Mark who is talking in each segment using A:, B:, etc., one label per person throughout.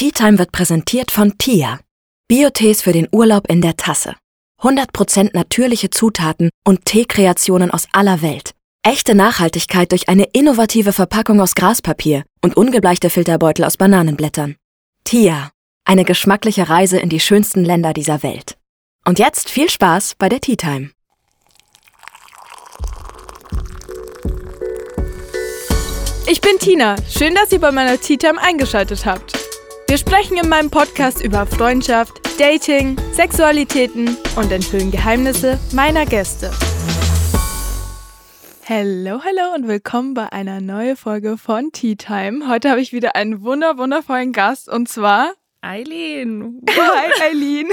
A: Tea Time wird präsentiert von Tia. Biotees für den Urlaub in der Tasse. 100% natürliche Zutaten und Teekreationen aus aller Welt. Echte Nachhaltigkeit durch eine innovative Verpackung aus Graspapier und ungebleichte Filterbeutel aus Bananenblättern. Tia. Eine geschmackliche Reise in die schönsten Länder dieser Welt. Und jetzt viel Spaß bei der Tea Time.
B: Ich bin Tina. Schön, dass ihr bei meiner Tea Time eingeschaltet habt. Wir sprechen in meinem Podcast über Freundschaft, Dating, Sexualitäten und enthüllen Geheimnisse meiner Gäste. Hallo, hallo und willkommen bei einer neuen Folge von Tea Time. Heute habe ich wieder einen wunder wundervollen Gast und zwar
C: Eileen.
B: Hi Eileen.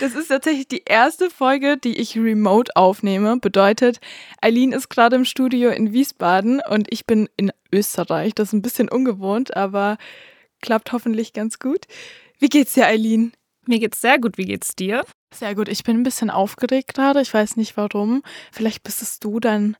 B: Das ist tatsächlich die erste Folge, die ich remote aufnehme. Bedeutet, Eileen ist gerade im Studio in Wiesbaden und ich bin in Österreich. Das ist ein bisschen ungewohnt, aber klappt hoffentlich ganz gut. Wie geht's dir, Eileen?
C: Mir geht's sehr gut. Wie geht's dir?
B: Sehr gut. Ich bin ein bisschen aufgeregt gerade. Ich weiß nicht warum. Vielleicht bist es du dann.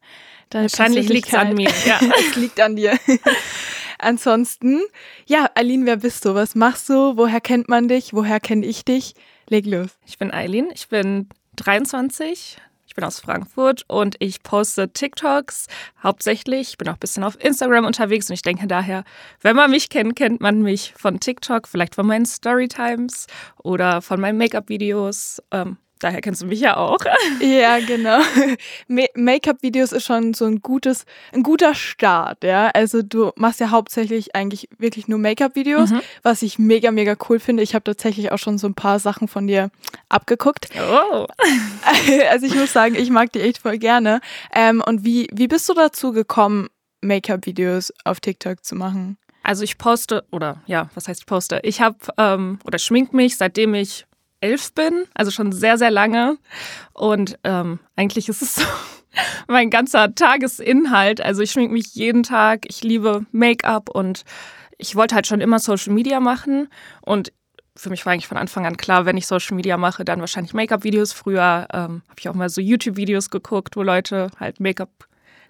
B: Deine
C: Wahrscheinlich liegt's an mir.
B: Ja, es liegt an dir. Ansonsten, ja, Eileen, wer bist du? Was machst du? Woher kennt man dich? Woher kenne ich dich? Leg los.
C: Ich bin Eileen. Ich bin 23, bin aus Frankfurt und ich poste TikToks hauptsächlich. Ich bin auch ein bisschen auf Instagram unterwegs und ich denke daher, wenn man mich kennt, kennt man mich von TikTok, vielleicht von meinen Storytimes oder von meinen Make-up-Videos. Ähm, Daher kennst du mich ja auch.
B: Ja, genau. Make-up-Videos ist schon so ein gutes, ein guter Start, ja. Also du machst ja hauptsächlich eigentlich wirklich nur Make-up-Videos, mhm. was ich mega, mega cool finde. Ich habe tatsächlich auch schon so ein paar Sachen von dir abgeguckt.
C: Oh.
B: Also ich muss sagen, ich mag die echt voll gerne. Ähm, und wie, wie bist du dazu gekommen, Make-up-Videos auf TikTok zu machen?
C: Also ich poste, oder ja, was heißt ich poste? Ich habe ähm, oder schmink mich, seitdem ich elf bin, also schon sehr, sehr lange. Und ähm, eigentlich ist es so mein ganzer Tagesinhalt. Also ich schminke mich jeden Tag, ich liebe Make-up und ich wollte halt schon immer Social Media machen. Und für mich war eigentlich von Anfang an klar, wenn ich Social Media mache, dann wahrscheinlich Make-up-Videos. Früher ähm, habe ich auch mal so YouTube-Videos geguckt, wo Leute halt Make-up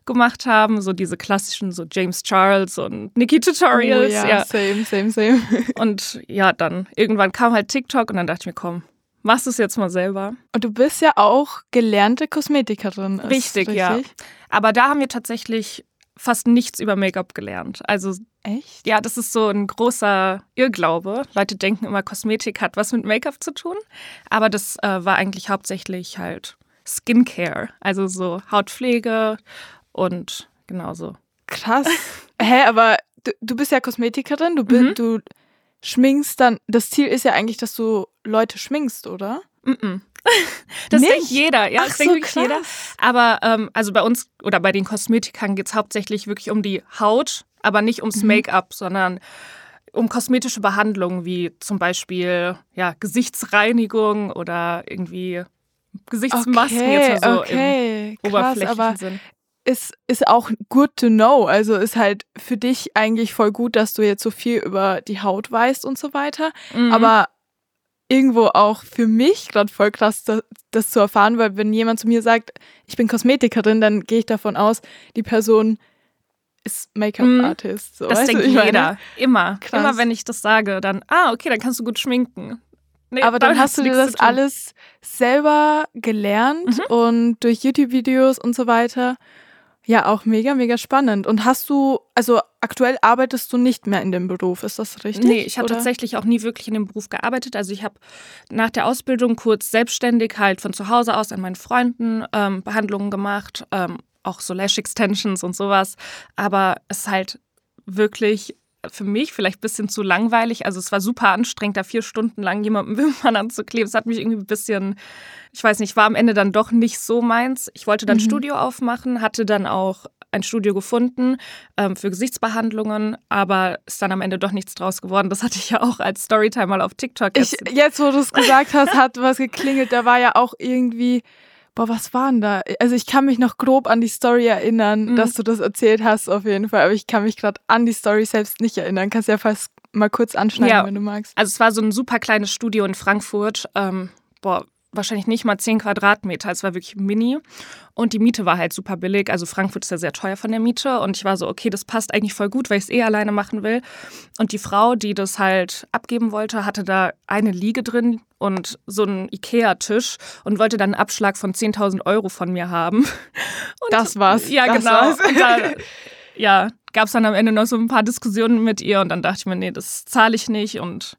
C: gemacht haben, so diese klassischen, so James Charles und Nikki Tutorials.
B: Oh, ja, ja, same, same, same.
C: Und ja, dann irgendwann kam halt TikTok und dann dachte ich mir, komm, machst du es jetzt mal selber.
B: Und du bist ja auch gelernte Kosmetikerin.
C: Richtig, richtig, ja. Aber da haben wir tatsächlich fast nichts über Make-up gelernt. Also
B: Echt?
C: Ja, das ist so ein großer Irrglaube. Leute denken immer, Kosmetik hat was mit Make-up zu tun. Aber das äh, war eigentlich hauptsächlich halt Skincare, also so Hautpflege und genauso.
B: Krass. Hä, aber du, du bist ja Kosmetikerin, du, mhm. du schminkst dann. Das Ziel ist ja eigentlich, dass du Leute schminkst, oder?
C: Mhm. Das Nicht? denkt jeder, ja, Ach das so, denkt wirklich jeder. Aber ähm, also bei uns oder bei den Kosmetikern geht es hauptsächlich wirklich um die Haut, aber nicht ums mhm. Make-up, sondern um kosmetische Behandlungen wie zum Beispiel ja, Gesichtsreinigung oder irgendwie Gesichtsmasken
B: okay,
C: jetzt mal so
B: okay,
C: im
B: krass,
C: oberflächlichen Sinn
B: ist, ist auch good to know. Also ist halt für dich eigentlich voll gut, dass du jetzt so viel über die Haut weißt und so weiter. Mhm. Aber irgendwo auch für mich gerade voll krass, das, das, zu erfahren, weil wenn jemand zu mir sagt, ich bin Kosmetikerin, dann gehe ich davon aus, die Person ist Make-up-Artist.
C: So, das denkt jeder. Immer. Krass. Immer wenn ich das sage, dann, ah, okay, dann kannst du gut schminken.
B: Nee, Aber dann hast du dir das alles selber gelernt mhm. und durch YouTube-Videos und so weiter. Ja, auch mega, mega spannend. Und hast du, also aktuell arbeitest du nicht mehr in dem Beruf, ist das richtig?
C: Nee, ich habe tatsächlich auch nie wirklich in dem Beruf gearbeitet. Also ich habe nach der Ausbildung kurz selbstständig halt von zu Hause aus an meinen Freunden ähm, Behandlungen gemacht, ähm, auch so Lash Extensions und sowas. Aber es ist halt wirklich für mich vielleicht ein bisschen zu langweilig. Also es war super anstrengend, da vier Stunden lang jemandem Wimpern anzukleben. Es hat mich irgendwie ein bisschen, ich weiß nicht, war am Ende dann doch nicht so meins. Ich wollte dann mhm. Studio aufmachen, hatte dann auch ein Studio gefunden ähm, für Gesichtsbehandlungen, aber ist dann am Ende doch nichts draus geworden. Das hatte ich ja auch als Storytime mal auf TikTok.
B: Ich, jetzt, wo du es gesagt hast, hat was geklingelt. Da war ja auch irgendwie Boah, was war denn da? Also ich kann mich noch grob an die Story erinnern, mhm. dass du das erzählt hast auf jeden Fall, aber ich kann mich gerade an die Story selbst nicht erinnern. Kannst ja fast mal kurz anschneiden, ja. wenn du magst.
C: Also es war so ein super kleines Studio in Frankfurt. Ähm, boah, wahrscheinlich nicht mal 10 Quadratmeter. Es war wirklich mini. Und die Miete war halt super billig. Also Frankfurt ist ja sehr teuer von der Miete. Und ich war so, okay, das passt eigentlich voll gut, weil ich es eh alleine machen will. Und die Frau, die das halt abgeben wollte, hatte da eine Liege drin und so einen Ikea-Tisch und wollte dann einen Abschlag von 10.000 Euro von mir haben. Und
B: das war's.
C: Ja,
B: das
C: genau.
B: War's.
C: Und da, ja, gab es dann am Ende noch so ein paar Diskussionen mit ihr und dann dachte ich mir, nee, das zahle ich nicht und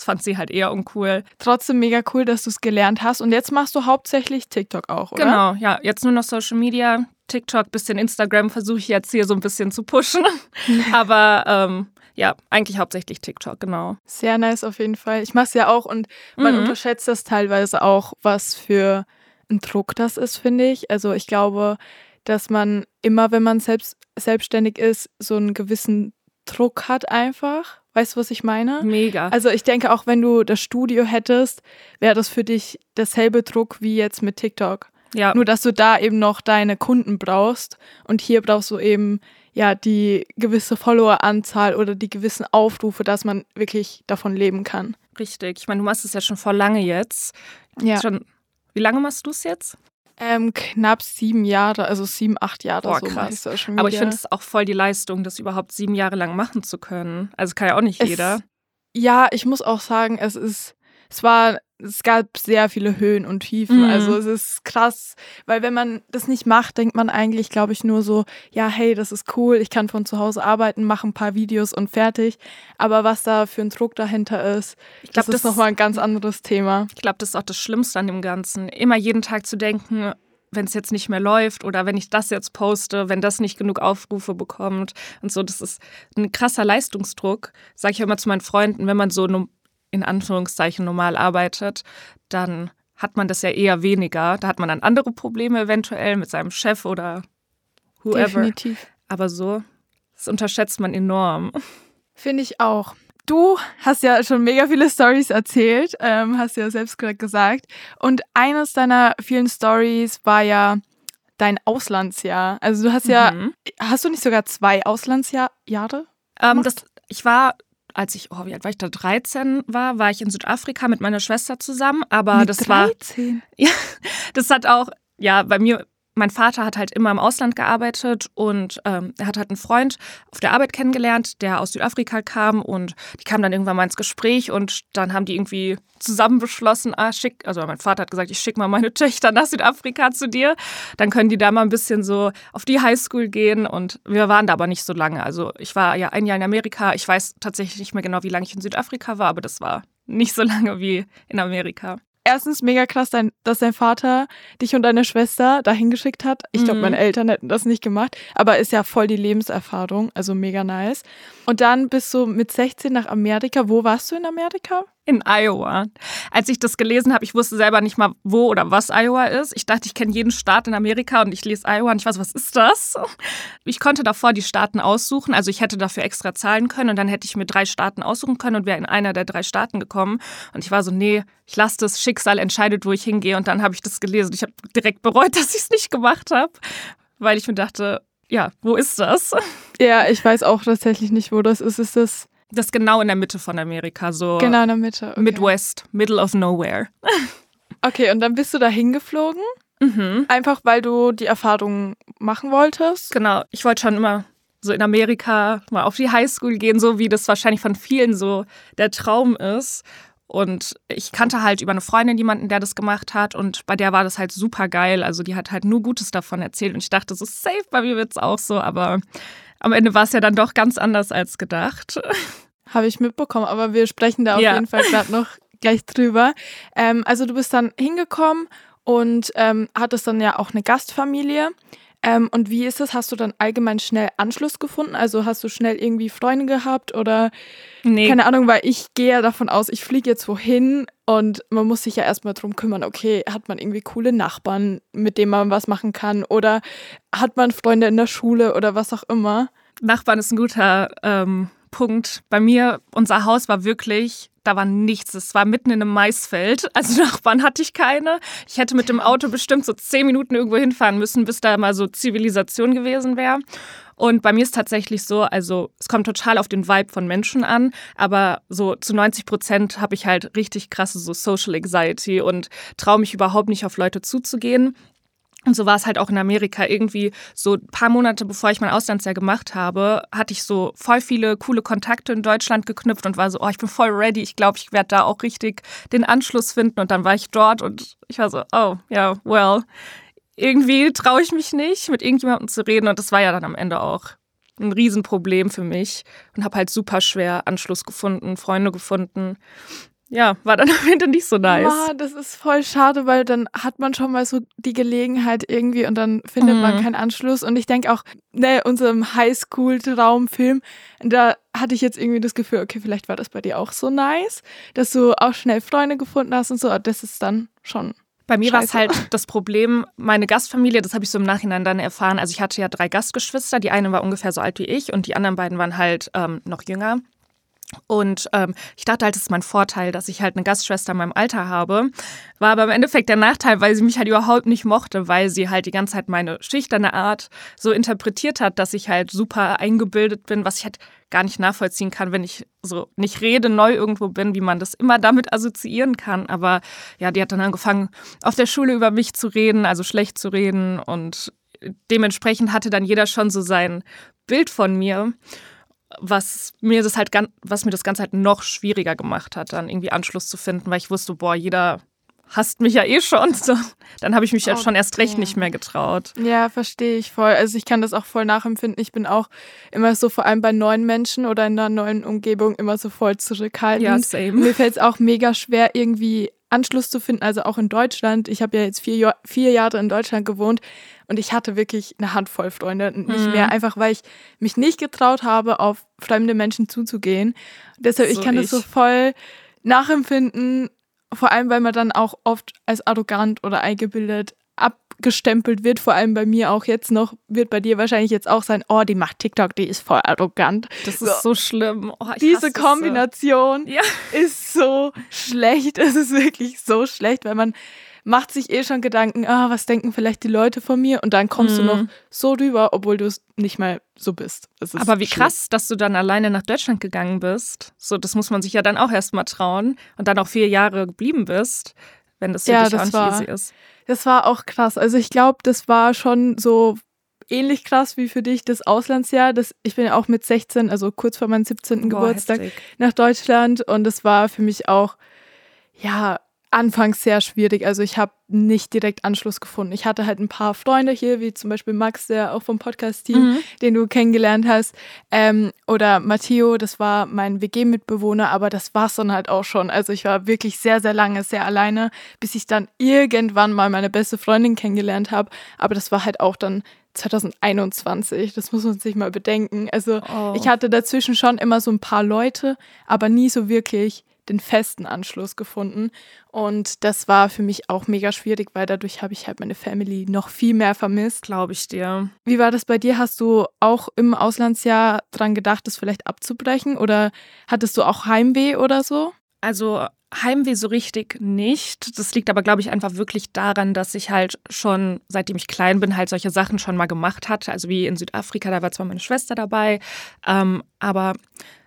C: das fand sie halt eher uncool.
B: Trotzdem mega cool, dass du es gelernt hast. Und jetzt machst du hauptsächlich TikTok auch, oder?
C: Genau, ja. Jetzt nur noch Social Media, TikTok, bisschen Instagram versuche ich jetzt hier so ein bisschen zu pushen. Aber ähm, ja, eigentlich hauptsächlich TikTok, genau.
B: Sehr nice auf jeden Fall. Ich mache es ja auch und man
C: Mhm.
B: unterschätzt das teilweise auch, was für ein Druck das ist, finde ich. Also ich glaube, dass man immer, wenn man selbst selbstständig ist, so einen gewissen Druck hat einfach. Weißt du, was ich meine?
C: Mega.
B: Also ich denke, auch wenn du das Studio hättest, wäre das für dich derselbe Druck wie jetzt mit TikTok.
C: ja.
B: Nur, dass du da eben noch deine Kunden brauchst und hier brauchst du eben ja die gewisse Followeranzahl oder die gewissen Aufrufe, dass man wirklich davon leben kann.
C: Richtig. Ich meine, du machst es ja schon vor lange jetzt.
B: Ja.
C: Schon, wie lange machst du es jetzt?
B: Ähm, knapp sieben Jahre, also sieben, acht Jahre
C: Boah,
B: so
C: krass. Aber ich finde es auch voll die Leistung, das überhaupt sieben Jahre lang machen zu können. Also kann ja auch nicht
B: Es-
C: jeder.
B: Ja, ich muss auch sagen, es ist, es war, es gab sehr viele Höhen und Tiefen.
C: Mhm.
B: Also es ist krass, weil wenn man das nicht macht, denkt man eigentlich, glaube ich, nur so, ja, hey, das ist cool, ich kann von zu Hause arbeiten, mache ein paar Videos und fertig. Aber was da für ein Druck dahinter ist,
C: Ich glaube,
B: das ist nochmal ein ganz anderes Thema.
C: Ich glaube, das ist auch das Schlimmste an dem Ganzen. Immer jeden Tag zu denken, wenn es jetzt nicht mehr läuft oder wenn ich das jetzt poste, wenn das nicht genug Aufrufe bekommt und so. Das ist ein krasser Leistungsdruck, sage ich immer zu meinen Freunden, wenn man so no- in Anführungszeichen normal arbeitet, dann hat man das ja eher weniger. Da hat man dann andere Probleme eventuell mit seinem Chef oder whoever.
B: Definitiv.
C: Aber so, das unterschätzt man enorm.
B: Finde ich auch. Du hast ja schon mega viele Stories erzählt, ähm, hast ja selbst gerade gesagt. Und eines deiner vielen Stories war ja dein Auslandsjahr. Also du hast ja,
C: Mhm.
B: hast du nicht sogar zwei Auslandsjahre?
C: Ähm, das, ich war, als ich, oh, wie alt war ich da, 13 war, war ich in Südafrika mit meiner Schwester zusammen. Aber
B: Mit
C: das war,
B: 13?
C: das hat auch, ja, bei mir, mein Vater hat halt immer im Ausland gearbeitet und ähm, er hat halt einen Freund auf der Arbeit kennengelernt, der aus Südafrika kam und die kamen dann irgendwann mal ins Gespräch und dann haben die irgendwie zusammen beschlossen, ah, schick, also mein Vater hat gesagt, ich schicke mal meine Töchter nach Südafrika zu dir, dann können die da mal ein bisschen so auf die Highschool gehen und wir waren da aber nicht so lange. Also ich war ja ein Jahr in Amerika, ich weiß tatsächlich nicht mehr genau, wie lange ich in Südafrika war, aber das war nicht so lange wie in Amerika.
B: Erstens mega krass, dein, dass dein Vater dich und deine Schwester dahin geschickt hat. Ich glaube,
C: Mhm.
B: meine Eltern hätten das nicht gemacht, aber ist ja voll die Lebenserfahrung, also mega nice. Und dann bist du mit 16 nach Amerika. Wo warst du in Amerika?
C: In Iowa. Als ich das gelesen habe, ich wusste selber nicht mal, wo oder was Iowa ist. Ich dachte, ich kenne jeden Staat in Amerika und ich lese Iowa und ich weiß, was ist das? Ich konnte davor die Staaten aussuchen, also ich hätte dafür extra zahlen können und dann hätte ich mir drei Staaten aussuchen können und wäre in einer der drei Staaten gekommen. Und ich war so, nee, ich lasse das, Schicksal entscheidet, wo ich hingehe. Und dann habe ich das gelesen. Ich habe direkt bereut, dass ich es nicht gemacht habe, weil ich mir dachte, ja, wo ist das?
B: Ja, ich weiß auch tatsächlich nicht, wo das ist. Ist das
C: Das ist genau in der Mitte von Amerika, so
B: genau in der Mitte? Okay.
C: Midwest, Middle of Nowhere.
B: Okay, und dann bist du da hingeflogen,
C: Mhm.
B: einfach weil du die Erfahrung machen wolltest.
C: Genau, ich wollte schon immer so in Amerika mal auf die Highschool gehen, so wie das wahrscheinlich von vielen so der Traum ist. Und ich kannte halt über eine Freundin jemanden, der das gemacht hat und bei der war das halt super geil. Also die hat halt nur Gutes davon erzählt und ich dachte, so safe, bei mir wird's auch so, aber am Ende war es ja dann doch ganz anders als gedacht.
B: Habe ich mitbekommen, aber wir sprechen da auf
C: Ja.
B: jeden Fall gerade noch gleich drüber. Ähm, also du bist dann hingekommen und ähm, hattest dann ja auch eine Gastfamilie. Ähm, und wie ist es? Hast du dann allgemein schnell Anschluss gefunden? Also hast du schnell irgendwie Freunde gehabt oder
C: Nee,
B: keine Ahnung, weil ich gehe ja davon aus, ich fliege jetzt wohin und man muss sich ja erstmal drum kümmern, okay, hat man irgendwie coole Nachbarn, mit denen man was machen kann oder hat man Freunde in der Schule oder was auch immer.
C: Nachbarn ist ein guter ähm, Punkt. Bei mir, unser Haus war wirklich da war nichts. Es war mitten in einem Maisfeld. Also Nachbarn hatte ich keine. Ich hätte mit dem Auto bestimmt so zehn Minuten irgendwo hinfahren müssen, bis da mal so Zivilisation gewesen wäre. Und bei mir ist tatsächlich so, also es kommt total auf den Vibe von Menschen an, aber so zu 90 Prozent habe ich halt richtig krasse so Social Anxiety und traue mich überhaupt nicht auf Leute zuzugehen. Und so war es halt auch in Amerika. Irgendwie so ein paar Monate bevor ich mein Auslandsjahr gemacht habe, hatte ich so voll viele coole Kontakte in Deutschland geknüpft und war so, oh, ich bin voll ready. Ich glaube, ich werde da auch richtig den Anschluss finden. Und dann war ich dort und ich war so, oh, ja, yeah, well, irgendwie traue ich mich nicht, mit irgendjemandem zu reden. Und das war ja dann am Ende auch ein Riesenproblem für mich und habe halt super schwer Anschluss gefunden, Freunde gefunden. Ja, war dann am Ende nicht so nice.
B: Ja, das ist voll schade, weil dann hat man schon mal so die Gelegenheit irgendwie und dann findet mhm. man keinen Anschluss. Und ich denke auch, ne, unserem Highschool-Traumfilm, da hatte ich jetzt irgendwie das Gefühl, okay, vielleicht war das bei dir auch so nice, dass du auch schnell Freunde gefunden hast und so. Das ist dann schon
C: bei mir war es halt das Problem, meine Gastfamilie, das habe ich so im Nachhinein dann erfahren. Also ich hatte ja drei Gastgeschwister, die eine war ungefähr so alt wie ich und die anderen beiden waren halt ähm, noch jünger. Und ähm, ich dachte halt, das ist mein Vorteil, dass ich halt eine Gastschwester in meinem Alter habe. War aber im Endeffekt der Nachteil, weil sie mich halt überhaupt nicht mochte, weil sie halt die ganze Zeit meine schüchterne Art so interpretiert hat, dass ich halt super eingebildet bin, was ich halt gar nicht nachvollziehen kann, wenn ich so nicht rede, neu irgendwo bin, wie man das immer damit assoziieren kann. Aber ja, die hat dann angefangen, auf der Schule über mich zu reden, also schlecht zu reden. Und dementsprechend hatte dann jeder schon so sein Bild von mir was mir das halt was mir das Ganze halt noch schwieriger gemacht hat, dann irgendwie Anschluss zu finden, weil ich wusste, boah, jeder hasst mich ja eh schon. So, dann habe ich mich okay. ja schon erst recht nicht mehr getraut.
B: Ja, verstehe ich voll. Also ich kann das auch voll nachempfinden. Ich bin auch immer so, vor allem bei neuen Menschen oder in einer neuen Umgebung, immer so voll zurückhaltend.
C: Ja, same.
B: Mir fällt es auch mega schwer, irgendwie Anschluss zu finden, also auch in Deutschland. Ich habe ja jetzt vier, vier Jahre in Deutschland gewohnt und ich hatte wirklich eine Handvoll Freunde, nicht mhm. mehr, einfach weil ich mich nicht getraut habe, auf fremde Menschen zuzugehen. deshalb, so ich kann ich. das so voll nachempfinden, vor allem, weil man dann auch oft als arrogant oder eingebildet abgestempelt wird, vor allem bei mir auch jetzt noch, wird bei dir wahrscheinlich jetzt auch sein, oh, die macht TikTok, die ist voll arrogant.
C: Das ist so, so schlimm. Oh,
B: Diese Kombination so. Ja. ist so schlecht. Es ist wirklich so schlecht, weil man macht sich eh schon Gedanken, ah, was denken vielleicht die Leute von mir? Und dann kommst mhm. du noch mhm. so rüber, obwohl du es nicht mal so bist.
C: Aber wie schlimm. krass, dass du dann alleine nach Deutschland gegangen bist. So, das muss man sich ja dann auch erstmal trauen und dann auch vier Jahre geblieben bist, wenn das für ja, dich das auch nicht war, easy ist.
B: Das war auch krass. Also ich glaube, das war schon so ähnlich krass wie für dich das Auslandsjahr. Das, ich bin ja auch mit 16, also kurz vor meinem 17. Boah, Geburtstag, heftig. nach Deutschland und das war für mich auch, ja, anfangs sehr schwierig. Also ich habe nicht direkt Anschluss gefunden. Ich hatte halt ein paar Freunde hier, wie zum Beispiel Max, der auch vom Podcast-Team, mhm. den du kennengelernt hast, ähm, oder Matteo, das war mein WG-Mitbewohner, aber das war es dann halt auch schon. Also ich war wirklich sehr, sehr lange sehr alleine, bis ich dann irgendwann mal meine beste Freundin kennengelernt habe. Aber das war halt auch dann 2021, das muss man sich mal bedenken. Also oh. ich hatte dazwischen schon immer so ein paar Leute, aber nie so wirklich den festen Anschluss gefunden. Und das war für mich auch mega schwierig, weil dadurch habe ich halt meine Family noch viel mehr vermisst.
C: Glaube ich dir.
B: Wie war das bei dir? Hast du auch im Auslandsjahr dran gedacht, das vielleicht abzubrechen? Oder hattest du auch Heimweh oder so?
C: Also Heimweh so richtig nicht. Das liegt aber, glaube ich, einfach wirklich daran, dass ich halt schon, seitdem ich klein bin, halt solche Sachen schon mal gemacht hatte. Also wie in Südafrika, da war zwar meine Schwester dabei, ähm, aber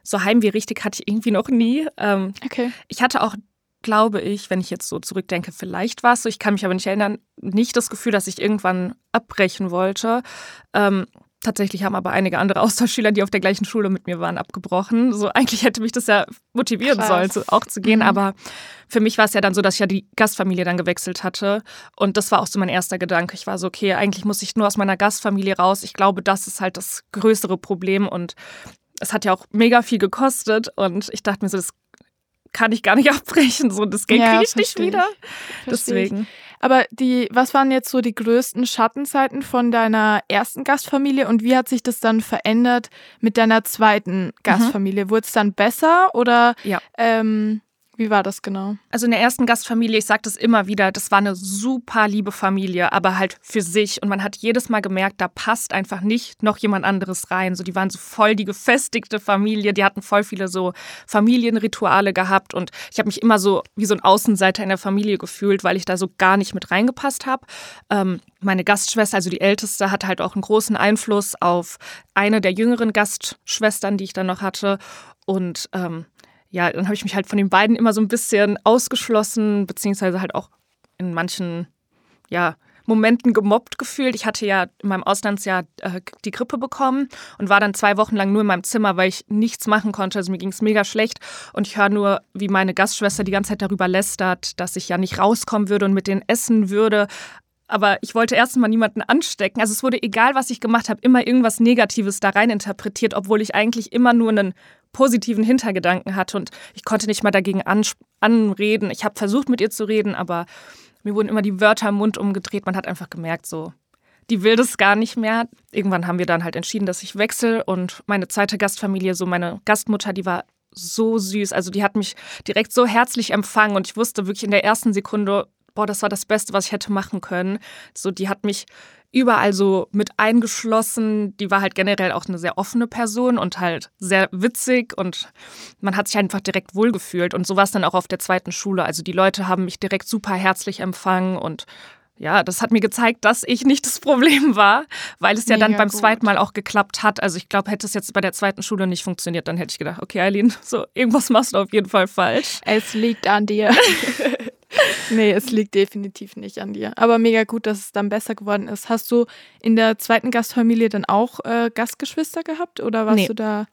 C: so Heimweh richtig hatte ich irgendwie noch nie. Ähm,
B: okay.
C: Ich hatte auch, glaube ich, wenn ich jetzt so zurückdenke, vielleicht war es so, ich kann mich aber nicht erinnern, nicht das Gefühl, dass ich irgendwann abbrechen wollte. Ähm, Tatsächlich haben aber einige andere Austauschschüler, die auf der gleichen Schule mit mir waren, abgebrochen. So eigentlich hätte mich das ja motivieren Krass. sollen, so auch zu gehen. Mhm. Aber für mich war es ja dann so, dass ich ja die Gastfamilie dann gewechselt hatte. Und das war auch so mein erster Gedanke. Ich war so, okay, eigentlich muss ich nur aus meiner Gastfamilie raus. Ich glaube, das ist halt das größere Problem. Und es hat ja auch mega viel gekostet und ich dachte mir so, das kann ich gar nicht abbrechen, so das Geld ja, kriege ich nicht wieder. Deswegen.
B: Aber die, was waren jetzt so die größten Schattenzeiten von deiner ersten Gastfamilie und wie hat sich das dann verändert mit deiner zweiten mhm. Gastfamilie? Mhm. Wurde es dann besser oder
C: ja.
B: ähm, Wie war das genau?
C: Also in der ersten Gastfamilie, ich sage das immer wieder, das war eine super liebe Familie, aber halt für sich. Und man hat jedes Mal gemerkt, da passt einfach nicht noch jemand anderes rein. So, die waren so voll die gefestigte Familie, die hatten voll viele so Familienrituale gehabt. Und ich habe mich immer so wie so ein Außenseiter in der Familie gefühlt, weil ich da so gar nicht mit reingepasst habe. Ähm, meine Gastschwester, also die älteste, hat halt auch einen großen Einfluss auf eine der jüngeren Gastschwestern, die ich dann noch hatte. Und ähm, ja, dann habe ich mich halt von den beiden immer so ein bisschen ausgeschlossen, beziehungsweise halt auch in manchen, ja, Momenten gemobbt gefühlt. Ich hatte ja in meinem Auslandsjahr äh, die Grippe bekommen und war dann zwei Wochen lang nur in meinem Zimmer, weil ich nichts machen konnte. Also mir ging es mega schlecht und ich höre nur, wie meine Gastschwester die ganze Zeit darüber lästert, dass ich ja nicht rauskommen würde und mit denen essen würde. Aber ich wollte erst mal niemanden anstecken. Also es wurde egal, was ich gemacht habe, immer irgendwas Negatives da rein interpretiert, obwohl ich eigentlich immer nur einen positiven Hintergedanken hatte und ich konnte nicht mal dagegen anreden. Ich habe versucht, mit ihr zu reden, aber mir wurden immer die Wörter im Mund umgedreht. Man hat einfach gemerkt, so, die will das gar nicht mehr. Irgendwann haben wir dann halt entschieden, dass ich wechsle und meine zweite Gastfamilie, so meine Gastmutter, die war so süß. Also die hat mich direkt so herzlich empfangen und ich wusste wirklich in der ersten Sekunde, boah, das war das Beste, was ich hätte machen können. So, die hat mich überall so mit eingeschlossen. Die war halt generell auch eine sehr offene Person und halt sehr witzig und man hat sich einfach direkt wohlgefühlt. Und so war es dann auch auf der zweiten Schule. Also die Leute haben mich direkt super herzlich empfangen und ja, das hat mir gezeigt, dass ich nicht das Problem war, weil es ja Mega dann beim gut. zweiten Mal auch geklappt hat. Also ich glaube, hätte es jetzt bei der zweiten Schule nicht funktioniert, dann hätte ich gedacht, okay, Eileen, so irgendwas machst du auf jeden Fall falsch.
B: Es liegt an dir. nee, es liegt definitiv nicht an dir. Aber mega gut, dass es dann besser geworden ist. Hast du in der zweiten Gastfamilie dann auch äh, Gastgeschwister gehabt oder warst nee. du da?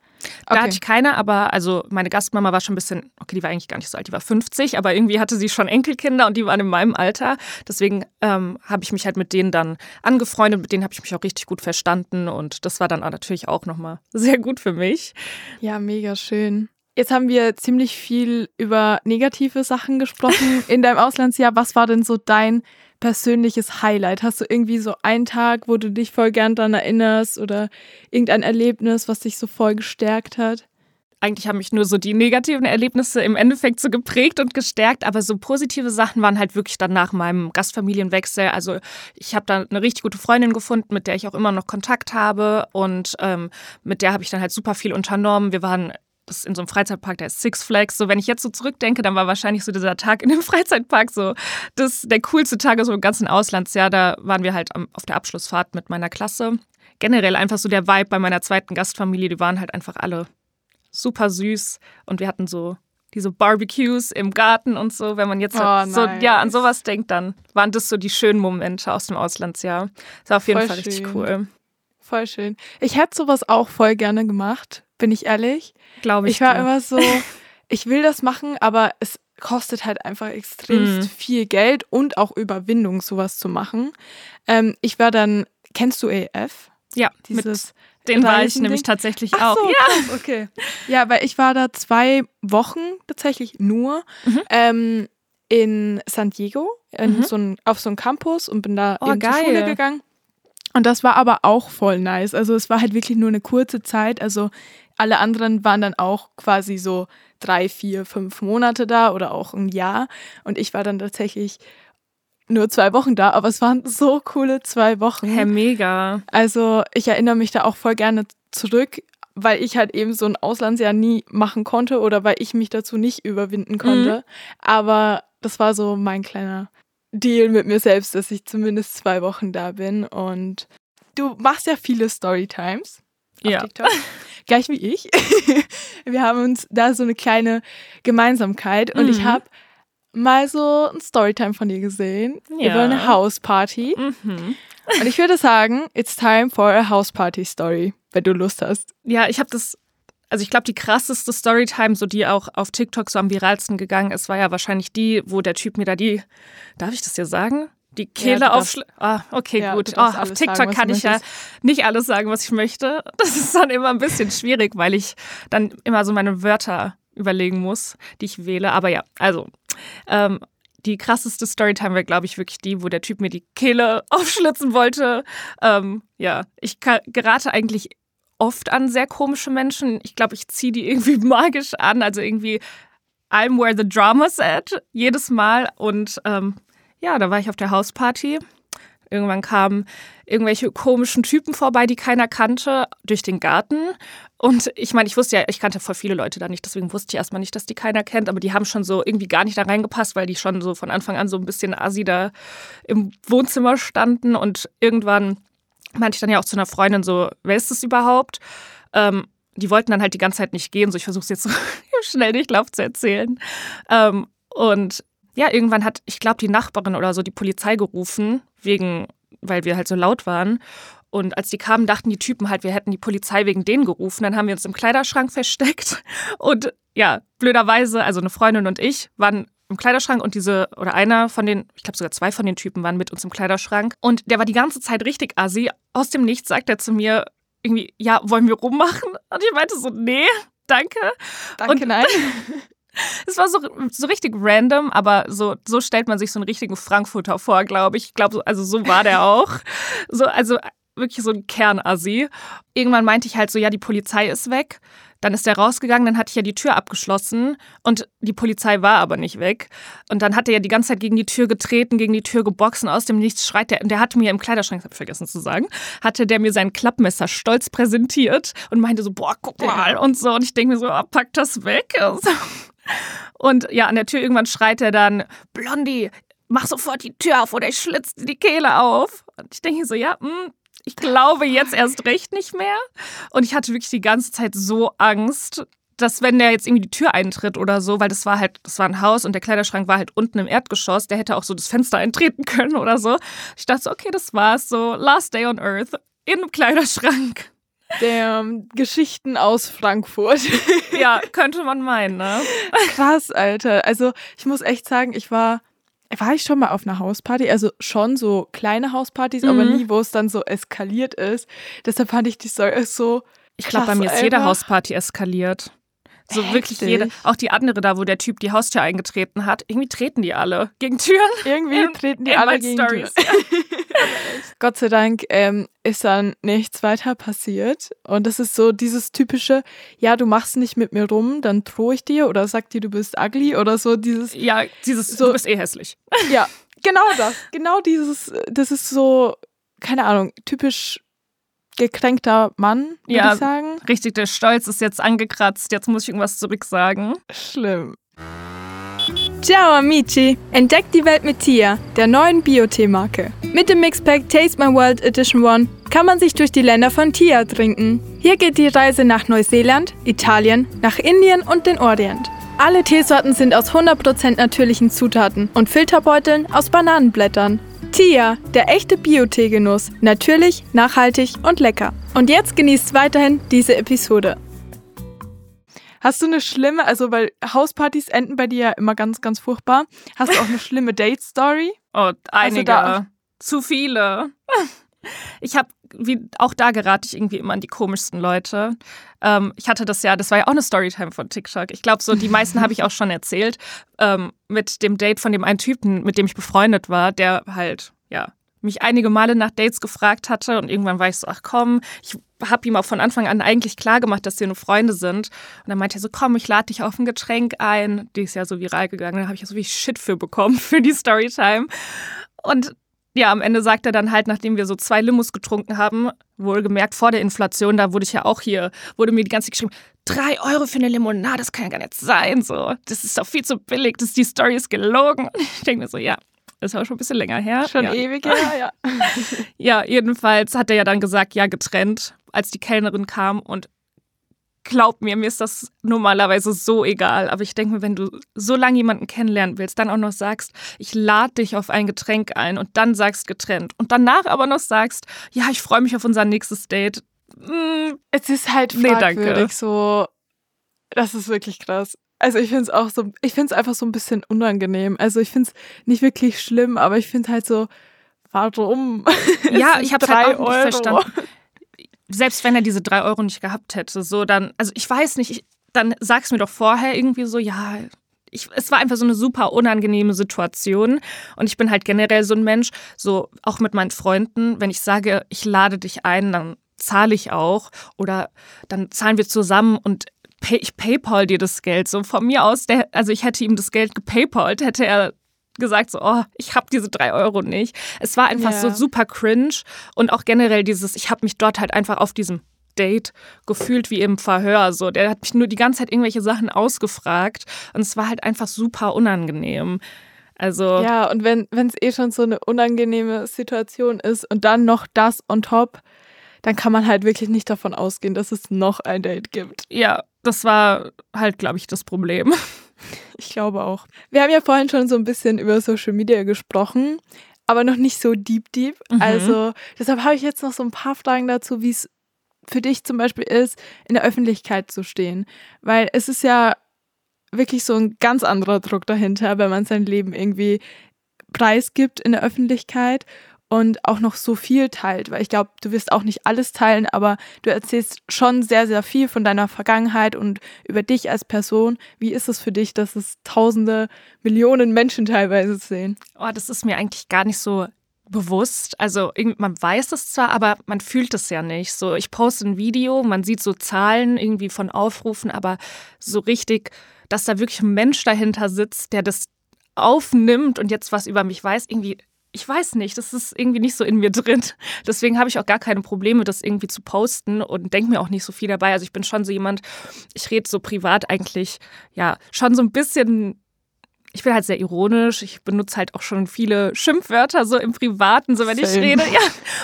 C: Da okay. hatte ich keine, aber also meine Gastmama war schon ein bisschen, okay, die war eigentlich gar nicht so alt, die war 50, aber irgendwie hatte sie schon Enkelkinder und die waren in meinem Alter. Deswegen ähm, habe ich mich halt mit denen dann angefreundet, mit denen habe ich mich auch richtig gut verstanden und das war dann natürlich auch nochmal sehr gut für mich.
B: Ja, mega schön. Jetzt haben wir ziemlich viel über negative Sachen gesprochen in deinem Auslandsjahr. Was war denn so dein persönliches Highlight? Hast du irgendwie so einen Tag, wo du dich voll gern daran erinnerst oder irgendein Erlebnis, was dich so voll gestärkt hat?
C: Eigentlich haben mich nur so die negativen Erlebnisse im Endeffekt so geprägt und gestärkt, aber so positive Sachen waren halt wirklich dann nach meinem Gastfamilienwechsel. Also ich habe da eine richtig gute Freundin gefunden, mit der ich auch immer noch Kontakt habe und ähm, mit der habe ich dann halt super viel unternommen. Wir waren ist in so einem Freizeitpark, der ist Six Flags. So, wenn ich jetzt so zurückdenke, dann war wahrscheinlich so dieser Tag in dem Freizeitpark so das, der coolste Tag so im ganzen Auslandsjahr. Da waren wir halt auf der Abschlussfahrt mit meiner Klasse. Generell einfach so der Vibe bei meiner zweiten Gastfamilie, die waren halt einfach alle super süß und wir hatten so diese Barbecues im Garten und so. Wenn man jetzt oh, halt so nice. ja, an sowas denkt, dann waren das so die schönen Momente aus dem Auslandsjahr. Das war auf jeden voll Fall schön. richtig cool.
B: Voll schön. Ich hätte sowas auch voll gerne gemacht, bin ich ehrlich.
C: Glaube ich.
B: Ich war dir. immer so, ich will das machen, aber es kostet halt einfach extremst mm. viel Geld und auch Überwindung, sowas zu machen. Ähm, ich war dann, kennst du EF?
C: Ja, dieses den war ich nämlich tatsächlich Ach auch.
B: So, ja, okay. Ja, weil ich war da zwei Wochen tatsächlich nur mhm. ähm, in San Diego, in mhm. so ein, auf so einem Campus und bin da oh, in die Schule gegangen. Und das war aber auch voll nice. Also es war halt wirklich nur eine kurze Zeit. Also alle anderen waren dann auch quasi so drei, vier, fünf Monate da oder auch ein Jahr. Und ich war dann tatsächlich nur zwei Wochen da, aber es waren so coole zwei Wochen.
C: Herr mega.
B: Also ich erinnere mich da auch voll gerne zurück, weil ich halt eben so ein Auslandsjahr nie machen konnte oder weil ich mich dazu nicht überwinden konnte. Mhm. Aber das war so mein kleiner Deal mit mir selbst, dass ich zumindest zwei Wochen da bin. Und du machst ja viele Storytimes auf ja. TikTok. Gleich wie ich. Wir haben uns da so eine kleine Gemeinsamkeit und mhm. ich habe mal so ein Storytime von dir gesehen ja. über eine Hausparty. Mhm. Und ich würde sagen, it's time for a House Party Story, wenn du Lust hast.
C: Ja, ich habe das also ich glaube, die krasseste Storytime, so die auch auf TikTok so am viralsten gegangen ist, war ja wahrscheinlich die, wo der Typ mir da die, darf ich das hier sagen? Die Kehle ja, aufschl... Ah, okay, ja, gut. Oh, auf TikTok sagen, kann ich ja nicht alles sagen, was ich möchte. Das ist dann immer ein bisschen schwierig, weil ich dann immer so meine Wörter überlegen muss, die ich wähle. Aber ja, also ähm, die krasseste Storytime wäre, glaube ich, wirklich die, wo der Typ mir die Kehle aufschlitzen wollte. Ähm, ja, ich gerate eigentlich oft an sehr komische Menschen. Ich glaube, ich ziehe die irgendwie magisch an. Also irgendwie I'm where the drama's at, jedes Mal. Und ähm, ja, da war ich auf der Hausparty. Irgendwann kamen irgendwelche komischen Typen vorbei, die keiner kannte, durch den Garten. Und ich meine, ich wusste ja, ich kannte voll viele Leute da nicht, deswegen wusste ich erstmal nicht, dass die keiner kennt, aber die haben schon so irgendwie gar nicht da reingepasst, weil die schon so von Anfang an so ein bisschen assi da im Wohnzimmer standen. Und irgendwann meinte ich dann ja auch zu einer Freundin so, wer ist das überhaupt? Ähm, die wollten dann halt die ganze Zeit nicht gehen, so ich versuche es jetzt so schnell Durchlauf zu erzählen. Ähm, und ja, irgendwann hat, ich glaube, die Nachbarin oder so die Polizei gerufen, wegen, weil wir halt so laut waren. Und als die kamen, dachten die Typen halt, wir hätten die Polizei wegen denen gerufen. Dann haben wir uns im Kleiderschrank versteckt. Und ja, blöderweise, also eine Freundin und ich waren im Kleiderschrank und diese, oder einer von den, ich glaube sogar zwei von den Typen waren mit uns im Kleiderschrank. Und der war die ganze Zeit richtig assi. Aus dem Nichts sagt er zu mir irgendwie, ja, wollen wir rummachen? Und ich meinte so, nee, danke.
B: Danke,
C: und,
B: nein.
C: Es war so, so richtig random, aber so, so stellt man sich so einen richtigen Frankfurter vor, glaube ich. Ich glaube, also so war der auch. So, also wirklich so ein Kernassi. Irgendwann meinte ich halt so, ja, die Polizei ist weg. Dann ist er rausgegangen, dann hatte ich ja die Tür abgeschlossen und die Polizei war aber nicht weg. Und dann hat er ja die ganze Zeit gegen die Tür getreten, gegen die Tür geboxt und aus dem Nichts schreit er. Und der hatte mir im Kleiderschrank, habe ich vergessen zu sagen, hatte der mir sein Klappmesser stolz präsentiert und meinte so, boah, guck mal und so. Und ich denke mir so, oh, pack das weg. Und ja, an der Tür irgendwann schreit er dann, Blondie, mach sofort die Tür auf oder ich schlitze die Kehle auf. Und ich denke so, ja, mh, hm, ich glaube jetzt erst recht nicht mehr. Und ich hatte wirklich die ganze Zeit so Angst, dass wenn der jetzt irgendwie die Tür eintritt oder so, weil das war halt, das war ein Haus und der Kleiderschrank war halt unten im Erdgeschoss, der hätte auch so das Fenster eintreten können oder so. Ich dachte so, okay, das war's so, last day on earth in einem Kleiderschrank.
B: Der Geschichten aus Frankfurt.
C: ja, könnte man meinen, ne?
B: Krass, Alter. Also, ich muss echt sagen, ich war war ich schon mal auf einer Hausparty, also schon so kleine Hauspartys, mhm. aber nie, wo es dann so eskaliert ist. Deshalb fand ich die Story so.
C: Ich glaube, bei mir ist jede Hausparty eskaliert. So wirklich jede. Auch die andere da, wo der Typ die Haustür eingetreten hat. Irgendwie treten die alle gegen Türen.
B: Irgendwie in, treten die alle gegen Stories. Türen. Gott sei Dank ähm, ist dann nichts weiter passiert. Und das ist so dieses typische, ja, du machst nicht mit mir rum, dann drohe ich dir oder sag dir, du bist ugly oder so dieses.
C: Ja, dieses, so, du bist eh hässlich.
B: Ja, genau das. Genau dieses, das ist so, keine Ahnung, typisch gekränkter Mann, würde ja, ich sagen.
C: Richtig, der Stolz ist jetzt angekratzt, jetzt muss ich irgendwas zurücksagen.
B: Schlimm. Ciao amici! Entdeckt die Welt mit Tia, der neuen Bio-Tee-Marke. Mit dem Mixpack Taste My World Edition One kann man sich durch die Länder von Tia trinken. Hier geht die Reise nach Neuseeland, Italien, nach Indien und den Orient. Alle Teesorten sind aus 100% natürlichen Zutaten und Filterbeuteln aus Bananenblättern. Tia, der echte Bio-Tee-Genuss. Natürlich, nachhaltig und lecker. Und jetzt genießt weiterhin diese Episode. Hast du eine schlimme, also weil Hauspartys enden bei dir ja immer ganz, ganz furchtbar. Hast du auch eine schlimme Date-Story?
C: Oh, einige. Zu viele. Ich habe, wie auch da gerate ich irgendwie immer an die komischsten Leute. Ähm, ich hatte das ja, das war ja auch eine Storytime von TikTok. Ich glaube, so die meisten habe ich auch schon erzählt. Ähm, mit dem Date von dem einen Typen, mit dem ich befreundet war, der halt, ja, mich einige Male nach Dates gefragt hatte und irgendwann war ich so, ach komm, ich habe ihm auch von Anfang an eigentlich klar gemacht, dass wir nur Freunde sind. Und dann meinte er so, komm, ich lade dich auf ein Getränk ein. Die ist ja so viral gegangen. Da habe ich so wie Shit für bekommen für die Storytime. Und ja, am Ende sagt er dann halt, nachdem wir so zwei Limos getrunken haben, wohlgemerkt vor der Inflation, da wurde ich ja auch hier, wurde mir die ganze Zeit geschrieben, drei Euro für eine Limonade, das kann ja gar nicht sein, so. Das ist doch viel zu billig, das, die Story ist gelogen. Und ich denke mir so, ja, ist auch schon ein bisschen länger her.
B: Schon
C: ja.
B: ewig her, ja.
C: ja, jedenfalls hat er ja dann gesagt, ja, getrennt, als die Kellnerin kam und glaub mir, mir ist das normalerweise so egal. Aber ich denke mir, wenn du so lange jemanden kennenlernen willst, dann auch noch sagst, ich lade dich auf ein Getränk ein und dann sagst getrennt und danach aber noch sagst, ja, ich freue mich auf unser nächstes Date.
B: Mm, es ist halt fragwürdig nee, so. Das ist wirklich krass. Also ich finde es auch so, ich finde es einfach so ein bisschen unangenehm. Also ich finde es nicht wirklich schlimm, aber ich finde halt so, warum?
C: Ja, ich habe halt auch nicht verstanden selbst wenn er diese drei Euro nicht gehabt hätte, so dann, also ich weiß nicht, ich, dann sag's mir doch vorher irgendwie so, ja, ich, es war einfach so eine super unangenehme Situation. Und ich bin halt generell so ein Mensch, so auch mit meinen Freunden, wenn ich sage, ich lade dich ein, dann zahle ich auch. Oder dann zahlen wir zusammen und pay, ich paypal dir das Geld. So von mir aus, der, also ich hätte ihm das Geld gepaypalt, hätte er gesagt, so, oh, ich habe diese drei Euro nicht. Es war einfach ja. so super cringe und auch generell dieses, ich habe mich dort halt einfach auf diesem Date gefühlt wie im Verhör. So, der hat mich nur die ganze Zeit irgendwelche Sachen ausgefragt und es war halt einfach super unangenehm. Also
B: ja, und wenn es eh schon so eine unangenehme Situation ist und dann noch das on top, dann kann man halt wirklich nicht davon ausgehen, dass es noch ein Date gibt.
C: Ja, das war halt, glaube ich, das Problem.
B: Ich glaube auch. Wir haben ja vorhin schon so ein bisschen über Social Media gesprochen, aber noch nicht so deep, deep. Mhm. Also deshalb habe ich jetzt noch so ein paar Fragen dazu, wie es für dich zum Beispiel ist, in der Öffentlichkeit zu stehen. Weil es ist ja wirklich so ein ganz anderer Druck dahinter, wenn man sein Leben irgendwie preisgibt in der Öffentlichkeit und auch noch so viel teilt, weil ich glaube, du wirst auch nicht alles teilen, aber du erzählst schon sehr, sehr viel von deiner Vergangenheit und über dich als Person. Wie ist es für dich, dass es tausende, Millionen Menschen teilweise sehen?
C: Oh, das ist mir eigentlich gar nicht so bewusst. Also man weiß es zwar, aber man fühlt es ja nicht. So, ich poste ein Video, man sieht so Zahlen irgendwie von Aufrufen, aber so richtig, dass da wirklich ein Mensch dahinter sitzt, der das aufnimmt und jetzt was über mich weiß, irgendwie ich weiß nicht, das ist irgendwie nicht so in mir drin. Deswegen habe ich auch gar keine Probleme, das irgendwie zu posten und denke mir auch nicht so viel dabei. Also ich bin schon so jemand, ich rede so privat eigentlich, ja, schon so ein bisschen ich bin halt sehr ironisch. Ich benutze halt auch schon viele Schimpfwörter so im Privaten, so wenn Same. ich rede. Ja.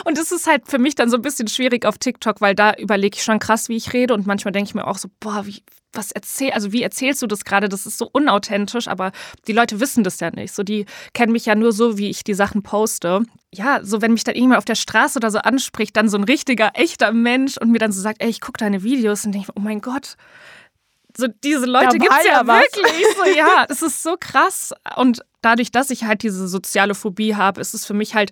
C: Und es ist halt für mich dann so ein bisschen schwierig auf TikTok, weil da überlege ich schon krass, wie ich rede. Und manchmal denke ich mir auch so, boah, wie, was erzähl, also wie erzählst du das gerade? Das ist so unauthentisch, aber die Leute wissen das ja nicht. So, die kennen mich ja nur so, wie ich die Sachen poste. Ja, so wenn mich dann irgendjemand auf der Straße oder so anspricht, dann so ein richtiger, echter Mensch und mir dann so sagt, ey, ich gucke deine Videos und denke, oh mein Gott, so diese Leute gibt es ja, wirklich. So, ja, es ist so krass. Und dadurch, dass ich halt diese soziale Phobie habe, ist es für mich halt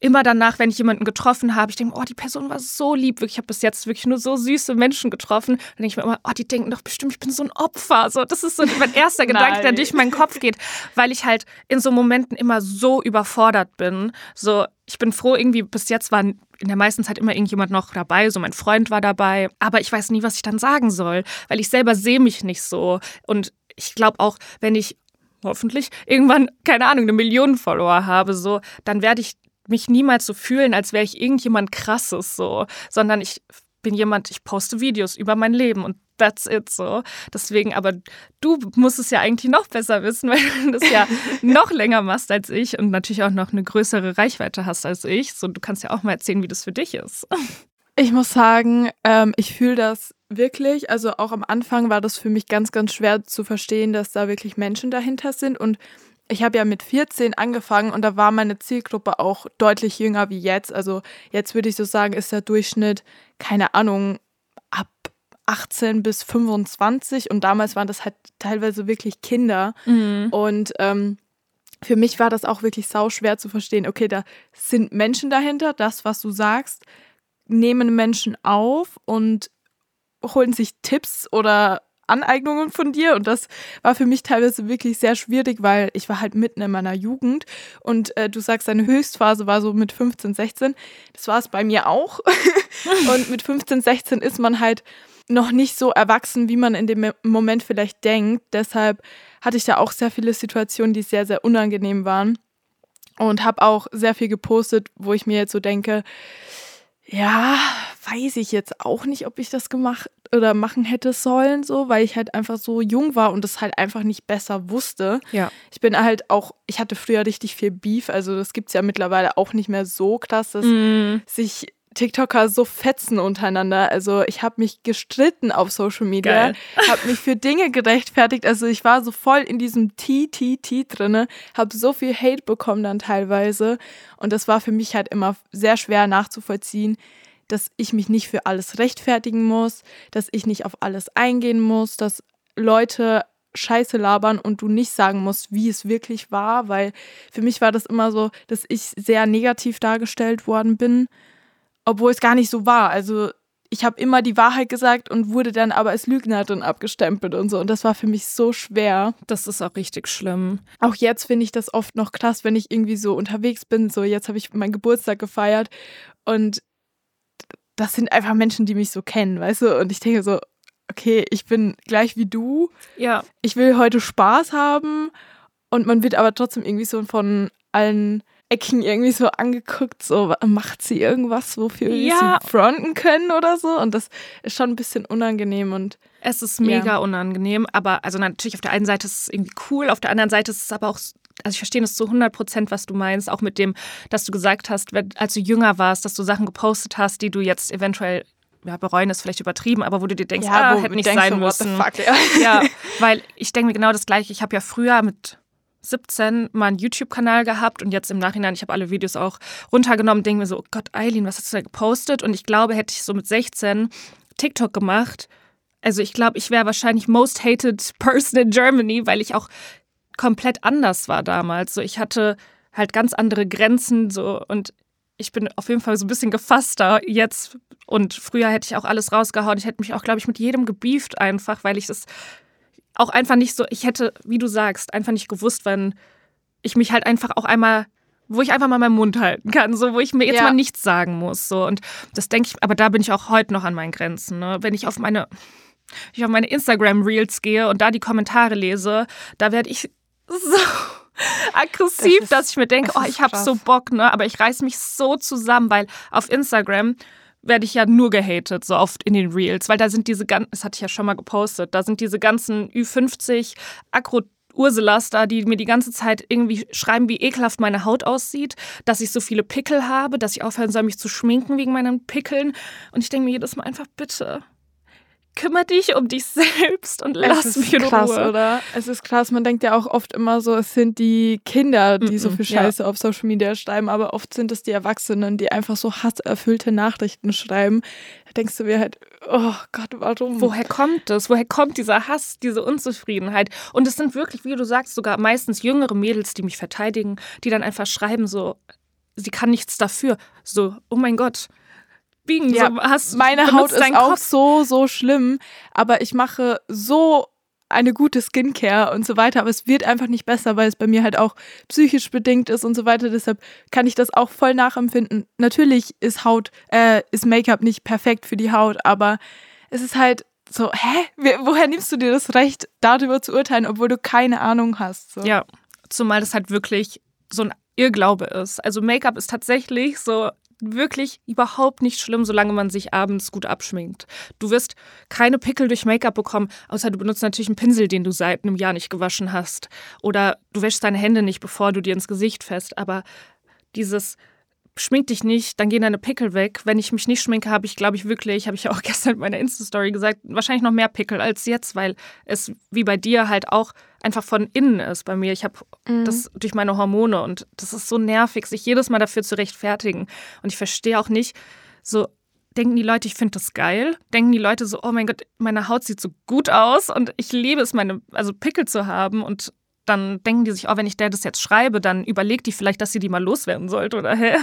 C: immer danach, wenn ich jemanden getroffen habe, ich denke, oh, die Person war so lieb, ich habe bis jetzt wirklich nur so süße Menschen getroffen. Dann denke ich mir immer, oh, die denken doch bestimmt, ich bin so ein Opfer. So, das ist so mein erster Gedanke, der durch meinen Kopf geht, weil ich halt in so Momenten immer so überfordert bin. So, ich bin froh, irgendwie bis jetzt war in der meisten Zeit immer irgendjemand noch dabei, so mein Freund war dabei, aber ich weiß nie, was ich dann sagen soll, weil ich selber sehe mich nicht so. Und ich glaube auch, wenn ich hoffentlich irgendwann, keine Ahnung, eine Million Follower habe, so, dann werde ich mich niemals so fühlen, als wäre ich irgendjemand krasses so, sondern ich bin jemand, ich poste Videos über mein Leben und that's it so. Deswegen, aber du musst es ja eigentlich noch besser wissen, weil du das ja noch länger machst als ich und natürlich auch noch eine größere Reichweite hast als ich. So, du kannst ja auch mal erzählen, wie das für dich ist.
B: Ich muss sagen, ähm, ich fühle das wirklich. Also auch am Anfang war das für mich ganz, ganz schwer zu verstehen, dass da wirklich Menschen dahinter sind und ich habe ja mit 14 angefangen und da war meine Zielgruppe auch deutlich jünger wie jetzt. Also jetzt würde ich so sagen, ist der Durchschnitt, keine Ahnung, 18 bis 25 und damals waren das halt teilweise wirklich Kinder. Mhm. Und ähm, für mich war das auch wirklich sau schwer zu verstehen. Okay, da sind Menschen dahinter, das, was du sagst, nehmen Menschen auf und holen sich Tipps oder Aneignungen von dir und das war für mich teilweise wirklich sehr schwierig, weil ich war halt mitten in meiner Jugend und äh, du sagst, deine Höchstphase war so mit 15, 16. Das war es bei mir auch. und mit 15, 16 ist man halt noch nicht so erwachsen, wie man in dem Moment vielleicht denkt. Deshalb hatte ich da auch sehr viele Situationen, die sehr, sehr unangenehm waren und habe auch sehr viel gepostet, wo ich mir jetzt so denke, ja, weiß ich jetzt auch nicht, ob ich das gemacht oder machen hätte sollen, so, weil ich halt einfach so jung war und das halt einfach nicht besser wusste.
C: Ja.
B: Ich bin halt auch, ich hatte früher richtig viel Beef, also das gibt es ja mittlerweile auch nicht mehr so krass, dass mm. sich TikToker so fetzen untereinander. Also ich habe mich gestritten auf Social Media, habe mich für Dinge gerechtfertigt. Also ich war so voll in diesem TTT drinne, habe so viel Hate bekommen dann teilweise und das war für mich halt immer sehr schwer nachzuvollziehen, dass ich mich nicht für alles rechtfertigen muss, dass ich nicht auf alles eingehen muss, dass Leute Scheiße labern und du nicht sagen musst, wie es wirklich war, weil für mich war das immer so, dass ich sehr negativ dargestellt worden bin, obwohl es gar nicht so war. Also ich habe immer die Wahrheit gesagt und wurde dann aber als Lügnerin abgestempelt und so. Und das war für mich so schwer.
C: Das ist auch richtig schlimm.
B: Auch jetzt finde ich das oft noch krass, wenn ich irgendwie so unterwegs bin. So, jetzt habe ich meinen Geburtstag gefeiert und das sind einfach Menschen, die mich so kennen, weißt du? Und ich denke so, okay, ich bin gleich wie du.
C: Ja.
B: Ich will heute Spaß haben und man wird aber trotzdem irgendwie so von allen Ecken irgendwie so angeguckt, so macht sie irgendwas, wofür ja. sie fronten können oder so. Und das ist schon ein bisschen unangenehm und
C: es ist mega ja. unangenehm, aber also natürlich auf der einen Seite ist es irgendwie cool, auf der anderen Seite ist es aber auch also ich verstehe das zu 100 Prozent, was du meinst, auch mit dem, dass du gesagt hast, als du jünger warst, dass du Sachen gepostet hast, die du jetzt eventuell ja, bereuen ist vielleicht übertrieben, aber wo du dir denkst, ja, ah, hätte nicht sein so, müssen. Fuck, ja. ja, weil ich denke mir genau das Gleiche. Ich habe ja früher mit 17 mal einen YouTube-Kanal gehabt und jetzt im Nachhinein, ich habe alle Videos auch runtergenommen, denke mir so, oh Gott, Eileen, was hast du da gepostet? Und ich glaube, hätte ich so mit 16 TikTok gemacht, also ich glaube, ich wäre wahrscheinlich most hated person in Germany, weil ich auch komplett anders war damals. So, ich hatte halt ganz andere Grenzen so und ich bin auf jeden Fall so ein bisschen gefasster jetzt und früher hätte ich auch alles rausgehauen. Ich hätte mich auch, glaube ich, mit jedem gebieft einfach, weil ich das auch einfach nicht so, ich hätte, wie du sagst, einfach nicht gewusst, wenn ich mich halt einfach auch einmal, wo ich einfach mal meinen Mund halten kann, so wo ich mir jetzt ja. mal nichts sagen muss. So. Und das denke ich, aber da bin ich auch heute noch an meinen Grenzen. Ne? Wenn ich auf meine, ich auf meine Instagram-Reels gehe und da die Kommentare lese, da werde ich so aggressiv, das ist, dass ich mir denke, oh, ich habe so Bock, ne? Aber ich reiß mich so zusammen, weil auf Instagram werde ich ja nur gehatet, so oft in den Reels, weil da sind diese ganzen, das hatte ich ja schon mal gepostet, da sind diese ganzen Ü50 Agro Ursulas da, die mir die ganze Zeit irgendwie schreiben, wie ekelhaft meine Haut aussieht, dass ich so viele Pickel habe, dass ich aufhören soll, mich zu schminken wegen meinen Pickeln. Und ich denke mir jedes Mal einfach, bitte, kümmere dich um dich selbst und lass mich in
B: krass,
C: Ruhe.
B: oder? Es ist krass. Man denkt ja auch oft immer so, es sind die Kinder, die mm -mm, so viel Scheiße ja. auf Social Media schreiben, aber oft sind es die Erwachsenen, die einfach so hasserfüllte Nachrichten schreiben. Da denkst du mir halt, oh Gott, warum?
C: Woher kommt das? Woher kommt dieser Hass, diese Unzufriedenheit? Und es sind wirklich, wie du sagst, sogar meistens jüngere Mädels, die mich verteidigen, die dann einfach schreiben so, sie kann nichts dafür. So, oh mein Gott biegen. Ja, so, hast,
B: meine Haut ist auch Kopf. so, so schlimm, aber ich mache so eine gute Skincare und so weiter, aber es wird einfach nicht besser, weil es bei mir halt auch psychisch bedingt ist und so weiter. Deshalb kann ich das auch voll nachempfinden. Natürlich ist Haut, äh, ist Make-up nicht perfekt für die Haut, aber es ist halt so, hä? Woher nimmst du dir das Recht, darüber zu urteilen, obwohl du keine Ahnung hast? So.
C: Ja, zumal das halt wirklich so ein Irrglaube ist. Also Make-up ist tatsächlich so wirklich überhaupt nicht schlimm, solange man sich abends gut abschminkt. Du wirst keine Pickel durch Make-up bekommen, außer du benutzt natürlich einen Pinsel, den du seit einem Jahr nicht gewaschen hast. Oder du wäschst deine Hände nicht, bevor du dir ins Gesicht fest. Aber dieses schmink dich nicht, dann gehen deine Pickel weg. Wenn ich mich nicht schminke, habe ich, glaube ich, wirklich, habe ich auch gestern in meiner Insta-Story gesagt, wahrscheinlich noch mehr Pickel als jetzt, weil es wie bei dir halt auch einfach von innen ist bei mir. Ich habe mhm. das durch meine Hormone und das ist so nervig, sich jedes Mal dafür zu rechtfertigen. Und ich verstehe auch nicht, so denken die Leute, ich finde das geil. Denken die Leute so, oh mein Gott, meine Haut sieht so gut aus und ich liebe es, meine, also Pickel zu haben und dann denken die sich, oh, wenn ich der das jetzt schreibe, dann überlegt die vielleicht, dass sie die mal loswerden sollte, oder hä?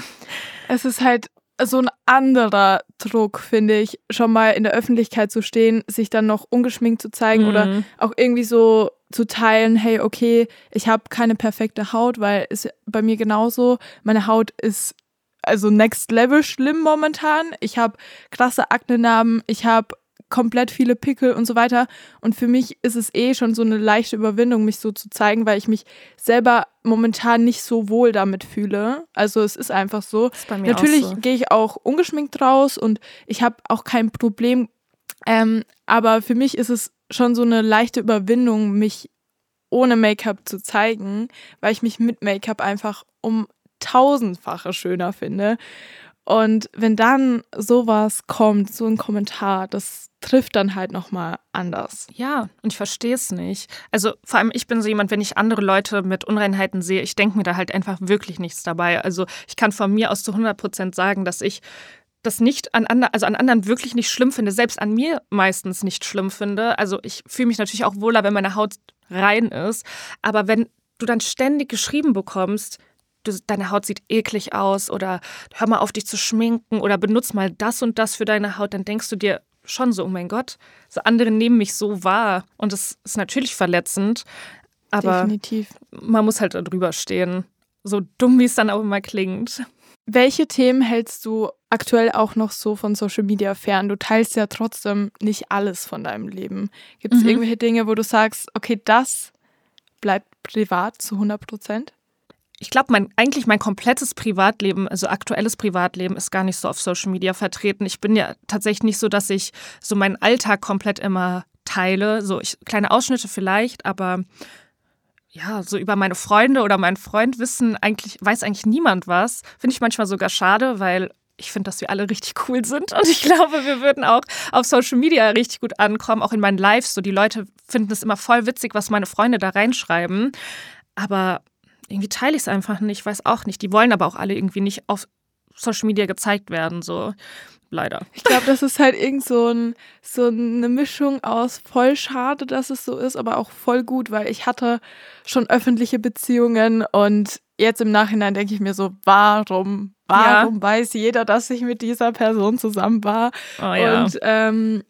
B: Es ist halt so ein anderer Druck, finde ich, schon mal in der Öffentlichkeit zu stehen, sich dann noch ungeschminkt zu zeigen mhm. oder auch irgendwie so zu teilen, hey, okay, ich habe keine perfekte Haut, weil es bei mir genauso, meine Haut ist also next level schlimm momentan. Ich habe krasse Aknenarben, ich habe komplett viele Pickel und so weiter. Und für mich ist es eh schon so eine leichte Überwindung, mich so zu zeigen, weil ich mich selber momentan nicht so wohl damit fühle. Also es ist einfach so. Ist Natürlich so. gehe ich auch ungeschminkt raus und ich habe auch kein Problem. Ähm, aber für mich ist es schon so eine leichte Überwindung, mich ohne Make-up zu zeigen, weil ich mich mit Make-up einfach um tausendfache schöner finde. Und wenn dann sowas kommt, so ein Kommentar, das trifft dann halt nochmal anders.
C: Ja, und ich verstehe es nicht. Also vor allem, ich bin so jemand, wenn ich andere Leute mit Unreinheiten sehe, ich denke mir da halt einfach wirklich nichts dabei. Also ich kann von mir aus zu 100 Prozent sagen, dass ich das nicht an, andre, also an anderen wirklich nicht schlimm finde, selbst an mir meistens nicht schlimm finde. Also ich fühle mich natürlich auch wohler, wenn meine Haut rein ist. Aber wenn du dann ständig geschrieben bekommst, du, deine Haut sieht eklig aus oder hör mal auf dich zu schminken oder benutz mal das und das für deine Haut, dann denkst du dir schon so, oh mein Gott, so andere nehmen mich so wahr. Und das ist natürlich verletzend, aber
B: Definitiv.
C: man muss halt drüber stehen. So dumm, wie es dann auch immer klingt.
B: welche Themen hältst du aktuell auch noch so von Social Media fern? Du teilst ja trotzdem nicht alles von deinem Leben. Gibt es mhm. irgendwelche Dinge, wo du sagst, okay, das bleibt privat zu 100 Prozent?
C: Ich glaube, mein, eigentlich mein komplettes Privatleben, also aktuelles Privatleben, ist gar nicht so auf Social Media vertreten. Ich bin ja tatsächlich nicht so, dass ich so meinen Alltag komplett immer teile. So ich, kleine Ausschnitte vielleicht, aber ja, so über meine Freunde oder meinen Freund wissen eigentlich, weiß eigentlich niemand was. Finde ich manchmal sogar schade, weil ich finde, dass wir alle richtig cool sind und ich glaube, wir würden auch auf Social Media richtig gut ankommen, auch in meinen Lives. So die Leute finden es immer voll witzig, was meine Freunde da reinschreiben. Aber irgendwie teile ich es einfach nicht, weiß auch nicht. Die wollen aber auch alle irgendwie nicht auf Social Media gezeigt werden. So leider.
B: Ich glaube, das ist halt irgend so, ein, so eine Mischung aus voll schade, dass es so ist, aber auch voll gut, weil ich hatte schon öffentliche Beziehungen und jetzt im Nachhinein denke ich mir so, warum, warum ja. weiß jeder, dass ich mit dieser Person zusammen war? Oh, ja. Und ähm,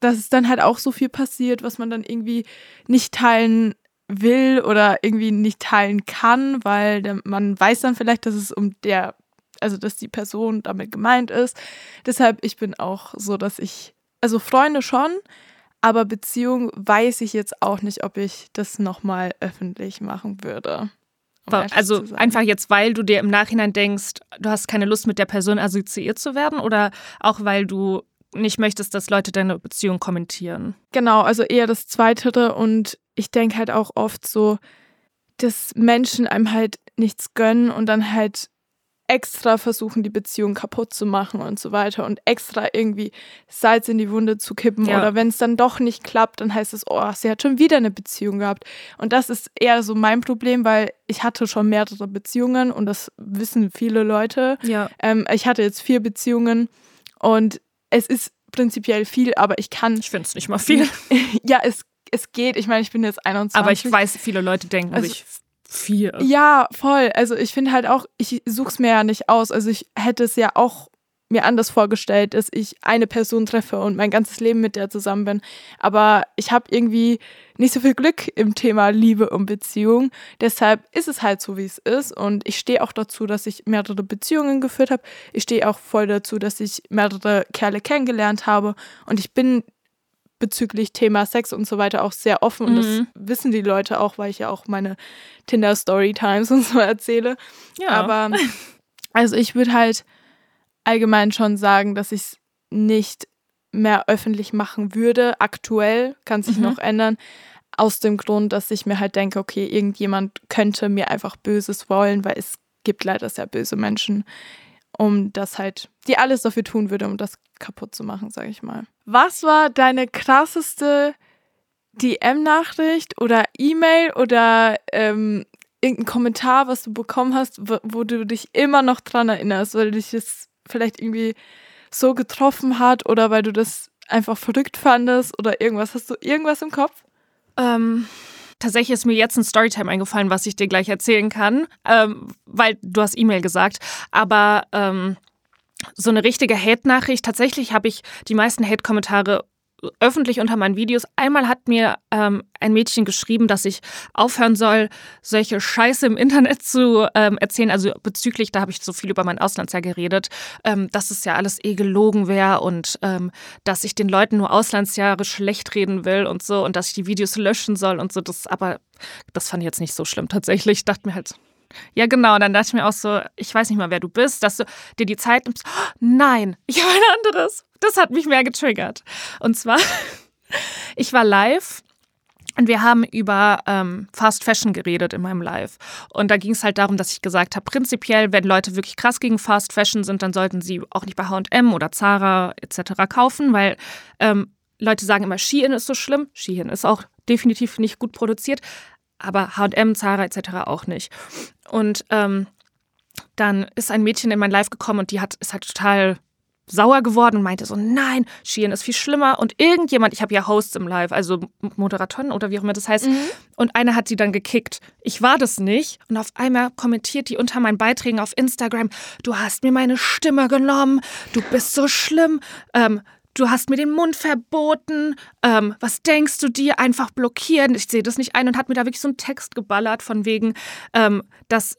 B: dass es dann halt auch so viel passiert, was man dann irgendwie nicht teilen will oder irgendwie nicht teilen kann, weil der, man weiß dann vielleicht, dass es um der also dass die Person damit gemeint ist. Deshalb, ich bin auch so, dass ich, also Freunde schon, aber Beziehung weiß ich jetzt auch nicht, ob ich das nochmal öffentlich machen würde.
C: Um also einfach jetzt, weil du dir im Nachhinein denkst, du hast keine Lust mit der Person assoziiert zu werden oder auch weil du nicht möchtest, dass Leute deine Beziehung kommentieren?
B: Genau, also eher das Zweite und ich denke halt auch oft so, dass Menschen einem halt nichts gönnen und dann halt extra versuchen, die Beziehung kaputt zu machen und so weiter und extra irgendwie Salz in die Wunde zu kippen. Ja. Oder wenn es dann doch nicht klappt, dann heißt es, oh, sie hat schon wieder eine Beziehung gehabt. Und das ist eher so mein Problem, weil ich hatte schon mehrere Beziehungen und das wissen viele Leute.
C: Ja.
B: Ähm, ich hatte jetzt vier Beziehungen und es ist prinzipiell viel, aber ich kann.
C: Ich finde es nicht mal viel.
B: ja, es, es geht. Ich meine, ich bin jetzt 21.
C: Aber ich weiß, viele Leute denken also, sich vier.
B: Ja, voll. Also ich finde halt auch, ich suche es mir ja nicht aus. Also ich hätte es ja auch mir anders vorgestellt, dass ich eine Person treffe und mein ganzes Leben mit der zusammen bin. Aber ich habe irgendwie nicht so viel Glück im Thema Liebe und Beziehung. Deshalb ist es halt so, wie es ist. Und ich stehe auch dazu, dass ich mehrere Beziehungen geführt habe. Ich stehe auch voll dazu, dass ich mehrere Kerle kennengelernt habe. Und ich bin bezüglich Thema Sex und so weiter auch sehr offen. Und das mhm. wissen die Leute auch, weil ich ja auch meine Tinder-Story-Times und so erzähle. Ja. Aber also ich würde halt allgemein schon sagen, dass ich es nicht mehr öffentlich machen würde. Aktuell kann sich mhm. noch ändern. Aus dem Grund, dass ich mir halt denke, okay, irgendjemand könnte mir einfach Böses wollen, weil es gibt leider sehr böse Menschen, um das halt, die alles dafür tun würde, um das kaputt zu machen, sage ich mal. Was war deine krasseste DM-Nachricht oder E-Mail oder ähm, irgendein Kommentar, was du bekommen hast, wo, wo, du dich immer noch dran erinnerst, weil dich das vielleicht irgendwie so getroffen hat oder weil du das einfach verrückt fandest oder irgendwas? Hast du irgendwas im Kopf?
C: Ähm, tatsächlich ist mir jetzt ein Storytime eingefallen, was ich dir gleich erzählen kann, ähm, weil du hast E-Mail gesagt, aber ähm, so eine richtige Hate-Nachricht. Tatsächlich habe ich die meisten Hate-Kommentare öffentlich unter meinen Videos. Einmal hat mir ähm, ein Mädchen geschrieben, dass ich aufhören soll, solche Scheiße im Internet zu ähm, erzählen. Also bezüglich, da habe ich so viel über mein Auslandsjahr geredet, ähm, dass es ja alles eh gelogen wäre und ähm, dass ich den Leuten nur Auslandsjahre schlecht reden will und so und dass ich die Videos löschen soll und so. Das, aber das fand ich jetzt nicht so schlimm tatsächlich. Ich dachte mir halt, ja, genau. Und dann dachte ich mir auch so, ich weiß nicht mal, wer du bist, dass du dir die Zeit nimmst. Oh, nein, ich habe ein anderes. Das hat mich mehr getriggert. Und zwar, ich war live und wir haben über ähm, Fast Fashion geredet in meinem Live. Und da ging es halt darum, dass ich gesagt habe, prinzipiell, wenn Leute wirklich krass gegen Fast Fashion sind, dann sollten sie auch nicht bei HM oder Zara etc. kaufen, weil ähm, Leute sagen immer, Shein ist so schlimm. Shein ist auch definitiv nicht gut produziert aber HM, Zara etc. auch nicht. Und ähm, dann ist ein Mädchen in mein Live gekommen und die hat, ist halt total sauer geworden und meinte so, nein, Shein ist viel schlimmer. Und irgendjemand, ich habe ja Hosts im Live, also Moderatoren oder wie auch immer das heißt, mhm. und eine hat sie dann gekickt. Ich war das nicht. Und auf einmal kommentiert die unter meinen Beiträgen auf Instagram, du hast mir meine Stimme genommen, du bist so schlimm. Ähm, du hast mir den Mund verboten, ähm, was denkst du dir, einfach blockieren, ich sehe das nicht ein und hat mir da wirklich so einen Text geballert von wegen, ähm, dass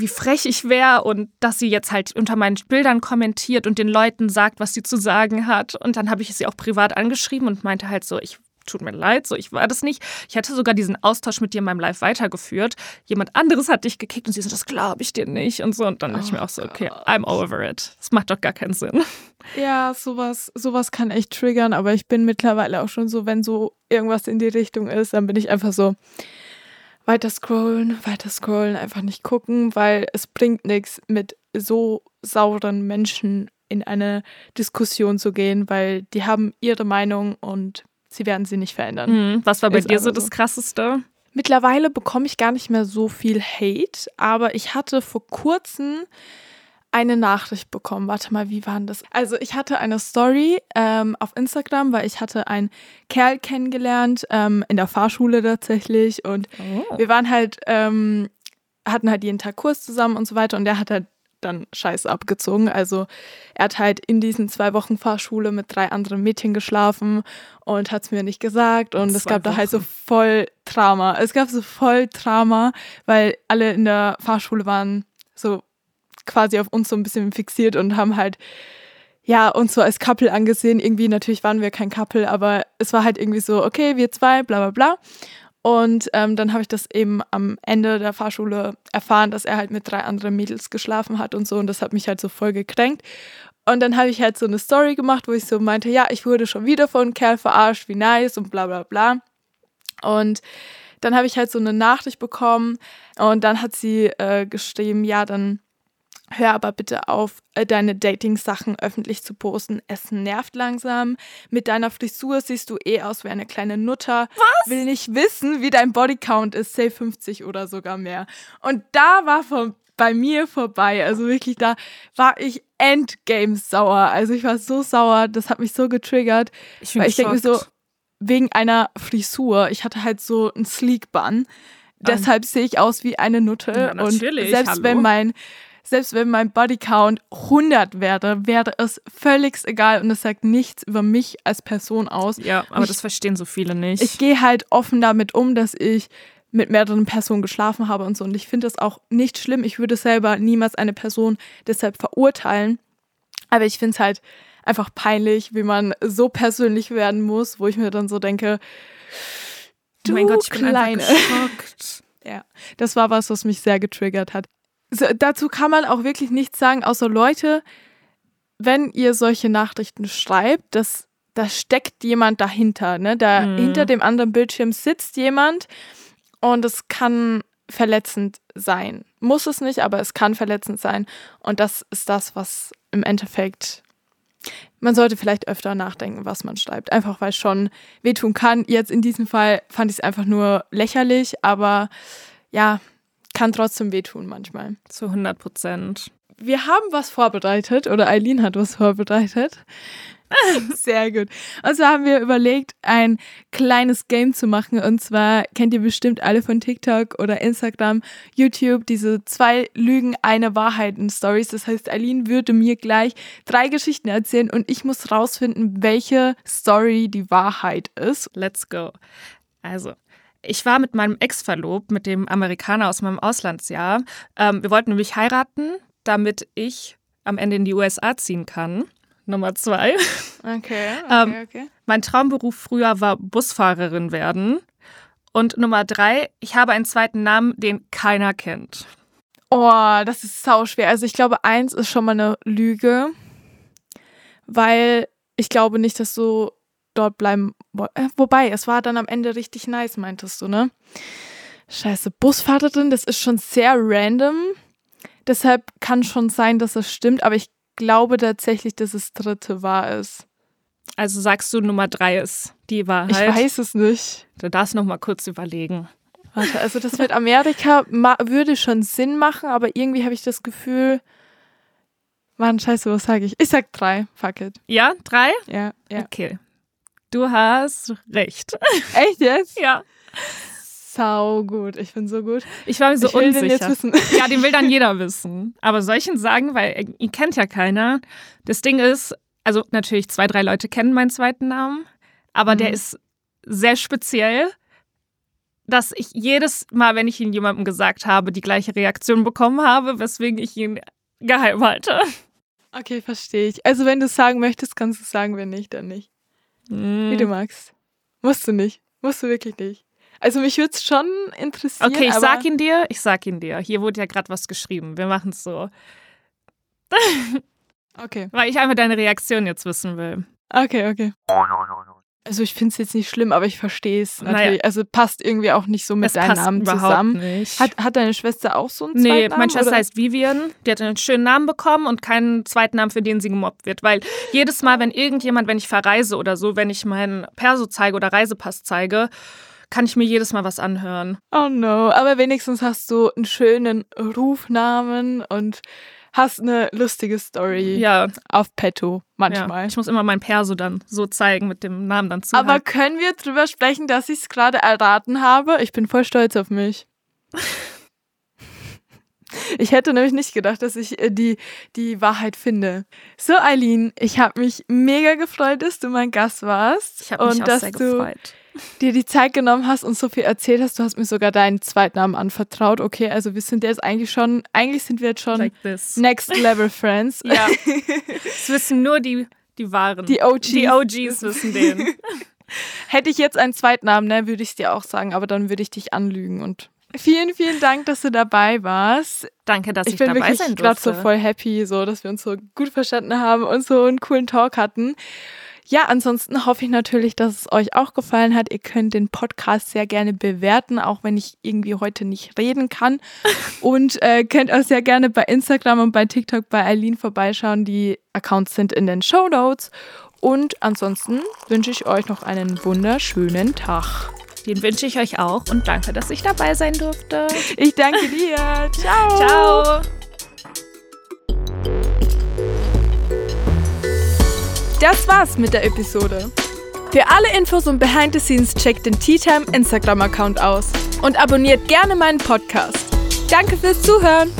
C: wie frech ich wäre und dass sie jetzt halt unter meinen Bildern kommentiert und den Leuten sagt, was sie zu sagen hat. Und dann habe ich sie auch privat angeschrieben und meinte halt so, ich tut mir leid, so ich war das nicht. Ich hatte sogar diesen Austausch mit dir in meinem Live weitergeführt. Jemand anderes hat dich gekickt und sie so, das glaube ich dir nicht und so. Und dann oh dachte ich mir auch so, okay, I'm over it. Das macht doch gar keinen Sinn.
B: Ja, sowas, sowas kann echt triggern, aber ich bin mittlerweile auch schon so, wenn so irgendwas in die Richtung ist, dann bin ich einfach so, weiter scrollen, weiter scrollen, einfach nicht gucken, weil es bringt nichts, mit so sauren Menschen in eine Diskussion zu gehen, weil die haben ihre Meinung und sie werden sie nicht verändern.
C: Mhm. Was war bei Ist dir so das Krasseste?
B: Mittlerweile bekomme ich gar nicht mehr so viel Hate, aber ich hatte vor kurzem eine Nachricht bekommen. Warte mal, wie war das? Also ich hatte eine Story ähm, auf Instagram, weil ich hatte einen Kerl kennengelernt ähm, in der Fahrschule tatsächlich und oh. wir waren halt ähm, hatten halt jeden Tag Kurs zusammen und so weiter und der hat halt dann scheiße abgezogen. Also er hat halt in diesen zwei Wochen Fahrschule mit drei anderen Mädchen geschlafen und hat es mir nicht gesagt. Und es gab Wochen. da halt so voll Drama. Es gab so voll Drama, weil alle in der Fahrschule waren so quasi auf uns so ein bisschen fixiert und haben halt ja, uns so als Couple angesehen. Irgendwie, natürlich waren wir kein Couple, aber es war halt irgendwie so, okay, wir zwei, bla bla bla. Und ähm, dann habe ich das eben am Ende der Fahrschule erfahren, dass er halt mit drei anderen Mädels geschlafen hat und so. Und das hat mich halt so voll gekränkt. Und dann habe ich halt so eine Story gemacht, wo ich so meinte, ja, ich wurde schon wieder von einem Kerl verarscht, wie nice und bla bla bla. Und dann habe ich halt so eine Nachricht bekommen und dann hat sie äh, geschrieben, ja, dann Hör aber bitte auf, äh, deine Dating-Sachen öffentlich zu posten. Es nervt langsam. Mit deiner Frisur siehst du eh aus wie eine kleine Nutter.
C: Was?
B: Will nicht wissen, wie dein Bodycount ist. Say 50 oder sogar mehr. Und da war von, bei mir vorbei. Also wirklich, da war ich endgame sauer. Also ich war so sauer. Das hat mich so getriggert.
C: Ich, weil ich denke mir so,
B: wegen einer Frisur. Ich hatte halt so einen Sleek-Bun. Deshalb sehe ich aus wie eine Nutte. Ja, und selbst Hallo. wenn mein selbst wenn mein Bodycount 100 wäre, wäre es völlig egal und es sagt nichts über mich als Person aus.
C: Ja, aber ich, das verstehen so viele nicht.
B: Ich gehe halt offen damit um, dass ich mit mehreren Personen geschlafen habe und so. Und ich finde das auch nicht schlimm. Ich würde selber niemals eine Person deshalb verurteilen. Aber ich finde es halt einfach peinlich, wie man so persönlich werden muss, wo ich mir dann so denke, du oh mein Gott, ich bin Kleine. geschockt. ja, das war was, was mich sehr getriggert hat so, dazu kann man auch wirklich nichts sagen, außer Leute, wenn ihr solche Nachrichten schreibt, dass da steckt jemand dahinter, ne? Da mhm. hinter dem anderen Bildschirm sitzt jemand und es kann verletzend sein. Muss es nicht, aber es kann verletzend sein. Und das ist das, was im Endeffekt man sollte vielleicht öfter nachdenken, was man schreibt. Einfach weil es schon wehtun kann. Jetzt in diesem Fall fand ich es einfach nur lächerlich, aber ja, kann trotzdem wehtun manchmal.
C: Zu 100 Prozent.
B: Wir haben was vorbereitet oder Eileen hat was vorbereitet. Sehr gut. Und zwar haben wir überlegt, ein kleines Game zu machen. Und zwar kennt ihr bestimmt alle von TikTok oder Instagram, YouTube, diese zwei Lügen, eine Wahrheiten Stories. Das heißt, Eileen würde mir gleich drei Geschichten erzählen und ich muss rausfinden, welche Story die Wahrheit ist.
C: Let's go. Also, ich war mit meinem Ex verlobt, mit dem Amerikaner aus meinem Auslandsjahr. Ähm, wir wollten nämlich heiraten, damit ich am Ende in die USA ziehen kann. Nummer zwei.
B: Okay, okay,
C: ähm, okay. Mein Traumberuf früher war Busfahrerin werden. Und Nummer drei, ich habe einen zweiten Namen, den keiner kennt.
B: Oh, das ist sau schwer. Also ich glaube, eins ist schon mal eine Lüge, weil ich glaube nicht, dass du dort bleiben. Äh, wobei, es war dann am Ende richtig nice, meintest du, ne? Scheiße, Busfahrerin, das ist schon sehr random. Deshalb kann schon sein, dass es stimmt, aber ich glaube tatsächlich, dass es dritte wahr ist.
C: Also sagst du, Nummer drei ist die Wahrheit?
B: Ich weiß es nicht.
C: Du darfst noch mal kurz überlegen.
B: Warte, also das mit Amerika würde schon Sinn machen, aber irgendwie habe ich das Gefühl, Mann, scheiße, was sage ich? Ich sag drei, fuck it.
C: Ja, drei?
B: Ja, ja.
C: Okay. Du hast recht.
B: Echt jetzt?
C: ja.
B: Sau gut. Ich bin so gut.
C: Ich war mir so ich will unsicher. Den jetzt wissen. Ja, den will dann jeder wissen. Aber soll ich ihn sagen, weil ihn kennt ja keiner. Das Ding ist, also natürlich zwei, drei Leute kennen meinen zweiten Namen, aber mhm. der ist sehr speziell. dass ich jedes Mal, wenn ich ihn jemandem gesagt habe, die gleiche Reaktion bekommen habe, weswegen ich ihn geheim halte.
B: Okay, verstehe ich. Also wenn du es sagen möchtest, kannst du es sagen, wenn nicht, dann nicht.
C: Mm.
B: Wie du magst. Musst du nicht. Musst du wirklich nicht. Also mich würde es schon interessieren.
C: Okay, ich sag ihn dir, ich sag ihn dir. Hier wurde ja gerade was geschrieben. Wir machen es so.
B: Okay,
C: Weil ich einfach deine Reaktion jetzt wissen will.
B: okay, okay. Also ich finde es jetzt nicht schlimm, aber ich verstehe es
C: Naja.
B: natürlich. Also passt irgendwie auch nicht so mit
C: es
B: deinem Namen zusammen.
C: nicht.
B: Hat, hat deine Schwester auch so einen
C: Nee,
B: Zweitnamen?
C: meine Schwester heißt Vivian. Die hat einen schönen Namen bekommen und keinen zweiten Namen, für den sie gemobbt wird. Weil jedes Mal, wenn irgendjemand, wenn ich verreise oder so, wenn ich meinen Perso zeige oder Reisepass zeige, kann ich mir jedes Mal was anhören.
B: Oh no, aber wenigstens hast du einen schönen Rufnamen und hast eine lustige Story
C: Ja,
B: auf petto manchmal.
C: ja. Ich muss immer mein Perso dann so zeigen mit dem Namen dann zu.
B: aber können wir drüber sprechen, dass ich es gerade erraten habe? Ich bin voll stolz auf mich. Ich hätte nämlich nicht gedacht, dass ich äh, die, die Wahrheit finde. So, Eileen, ich habe mich mega gefreut, dass du mein Gast warst.
C: ich habe mich
B: und
C: auch
B: dass
C: sehr
B: du
C: gefreut.
B: Dir die Zeit genommen hast und so viel erzählt hast. Du hast mir sogar deinen Zweitnamen anvertraut. Okay, also wir sind jetzt eigentlich schon, eigentlich sind wir jetzt schon
C: Like.
B: Next Level Friends.
C: Ja. Das wissen nur die, die wahren.
B: Die OGs.
C: Die OGs wissen den.
B: Hätte ich jetzt einen Zweitnamen, ne, würde ich es dir auch sagen, aber dann würde ich dich anlügen. Und vielen, vielen Dank, dass du dabei warst.
C: Danke, dass ich,
B: ich bin
C: dabei
B: wirklich
C: sein
B: gerade
C: durfte.
B: so voll happy, so dass wir uns so gut verstanden haben und so einen coolen Talk hatten. Ja, ansonsten hoffe ich natürlich, dass es euch auch gefallen hat. Ihr könnt den Podcast sehr gerne bewerten, auch wenn ich irgendwie heute nicht reden kann. Und äh, könnt auch sehr gerne bei Instagram und bei TikTok bei Eileen vorbeischauen. Die Accounts sind in den Show Notes. Und ansonsten wünsche ich euch noch einen wunderschönen Tag.
C: Den wünsche ich euch auch und danke, dass ich dabei sein durfte.
B: Ich danke dir. Ciao.
C: Ciao.
B: Das war's mit der Episode. Für alle Infos und Behind the Scenes checkt den Tea Time Instagram Account aus und abonniert gerne meinen Podcast. Danke fürs Zuhören.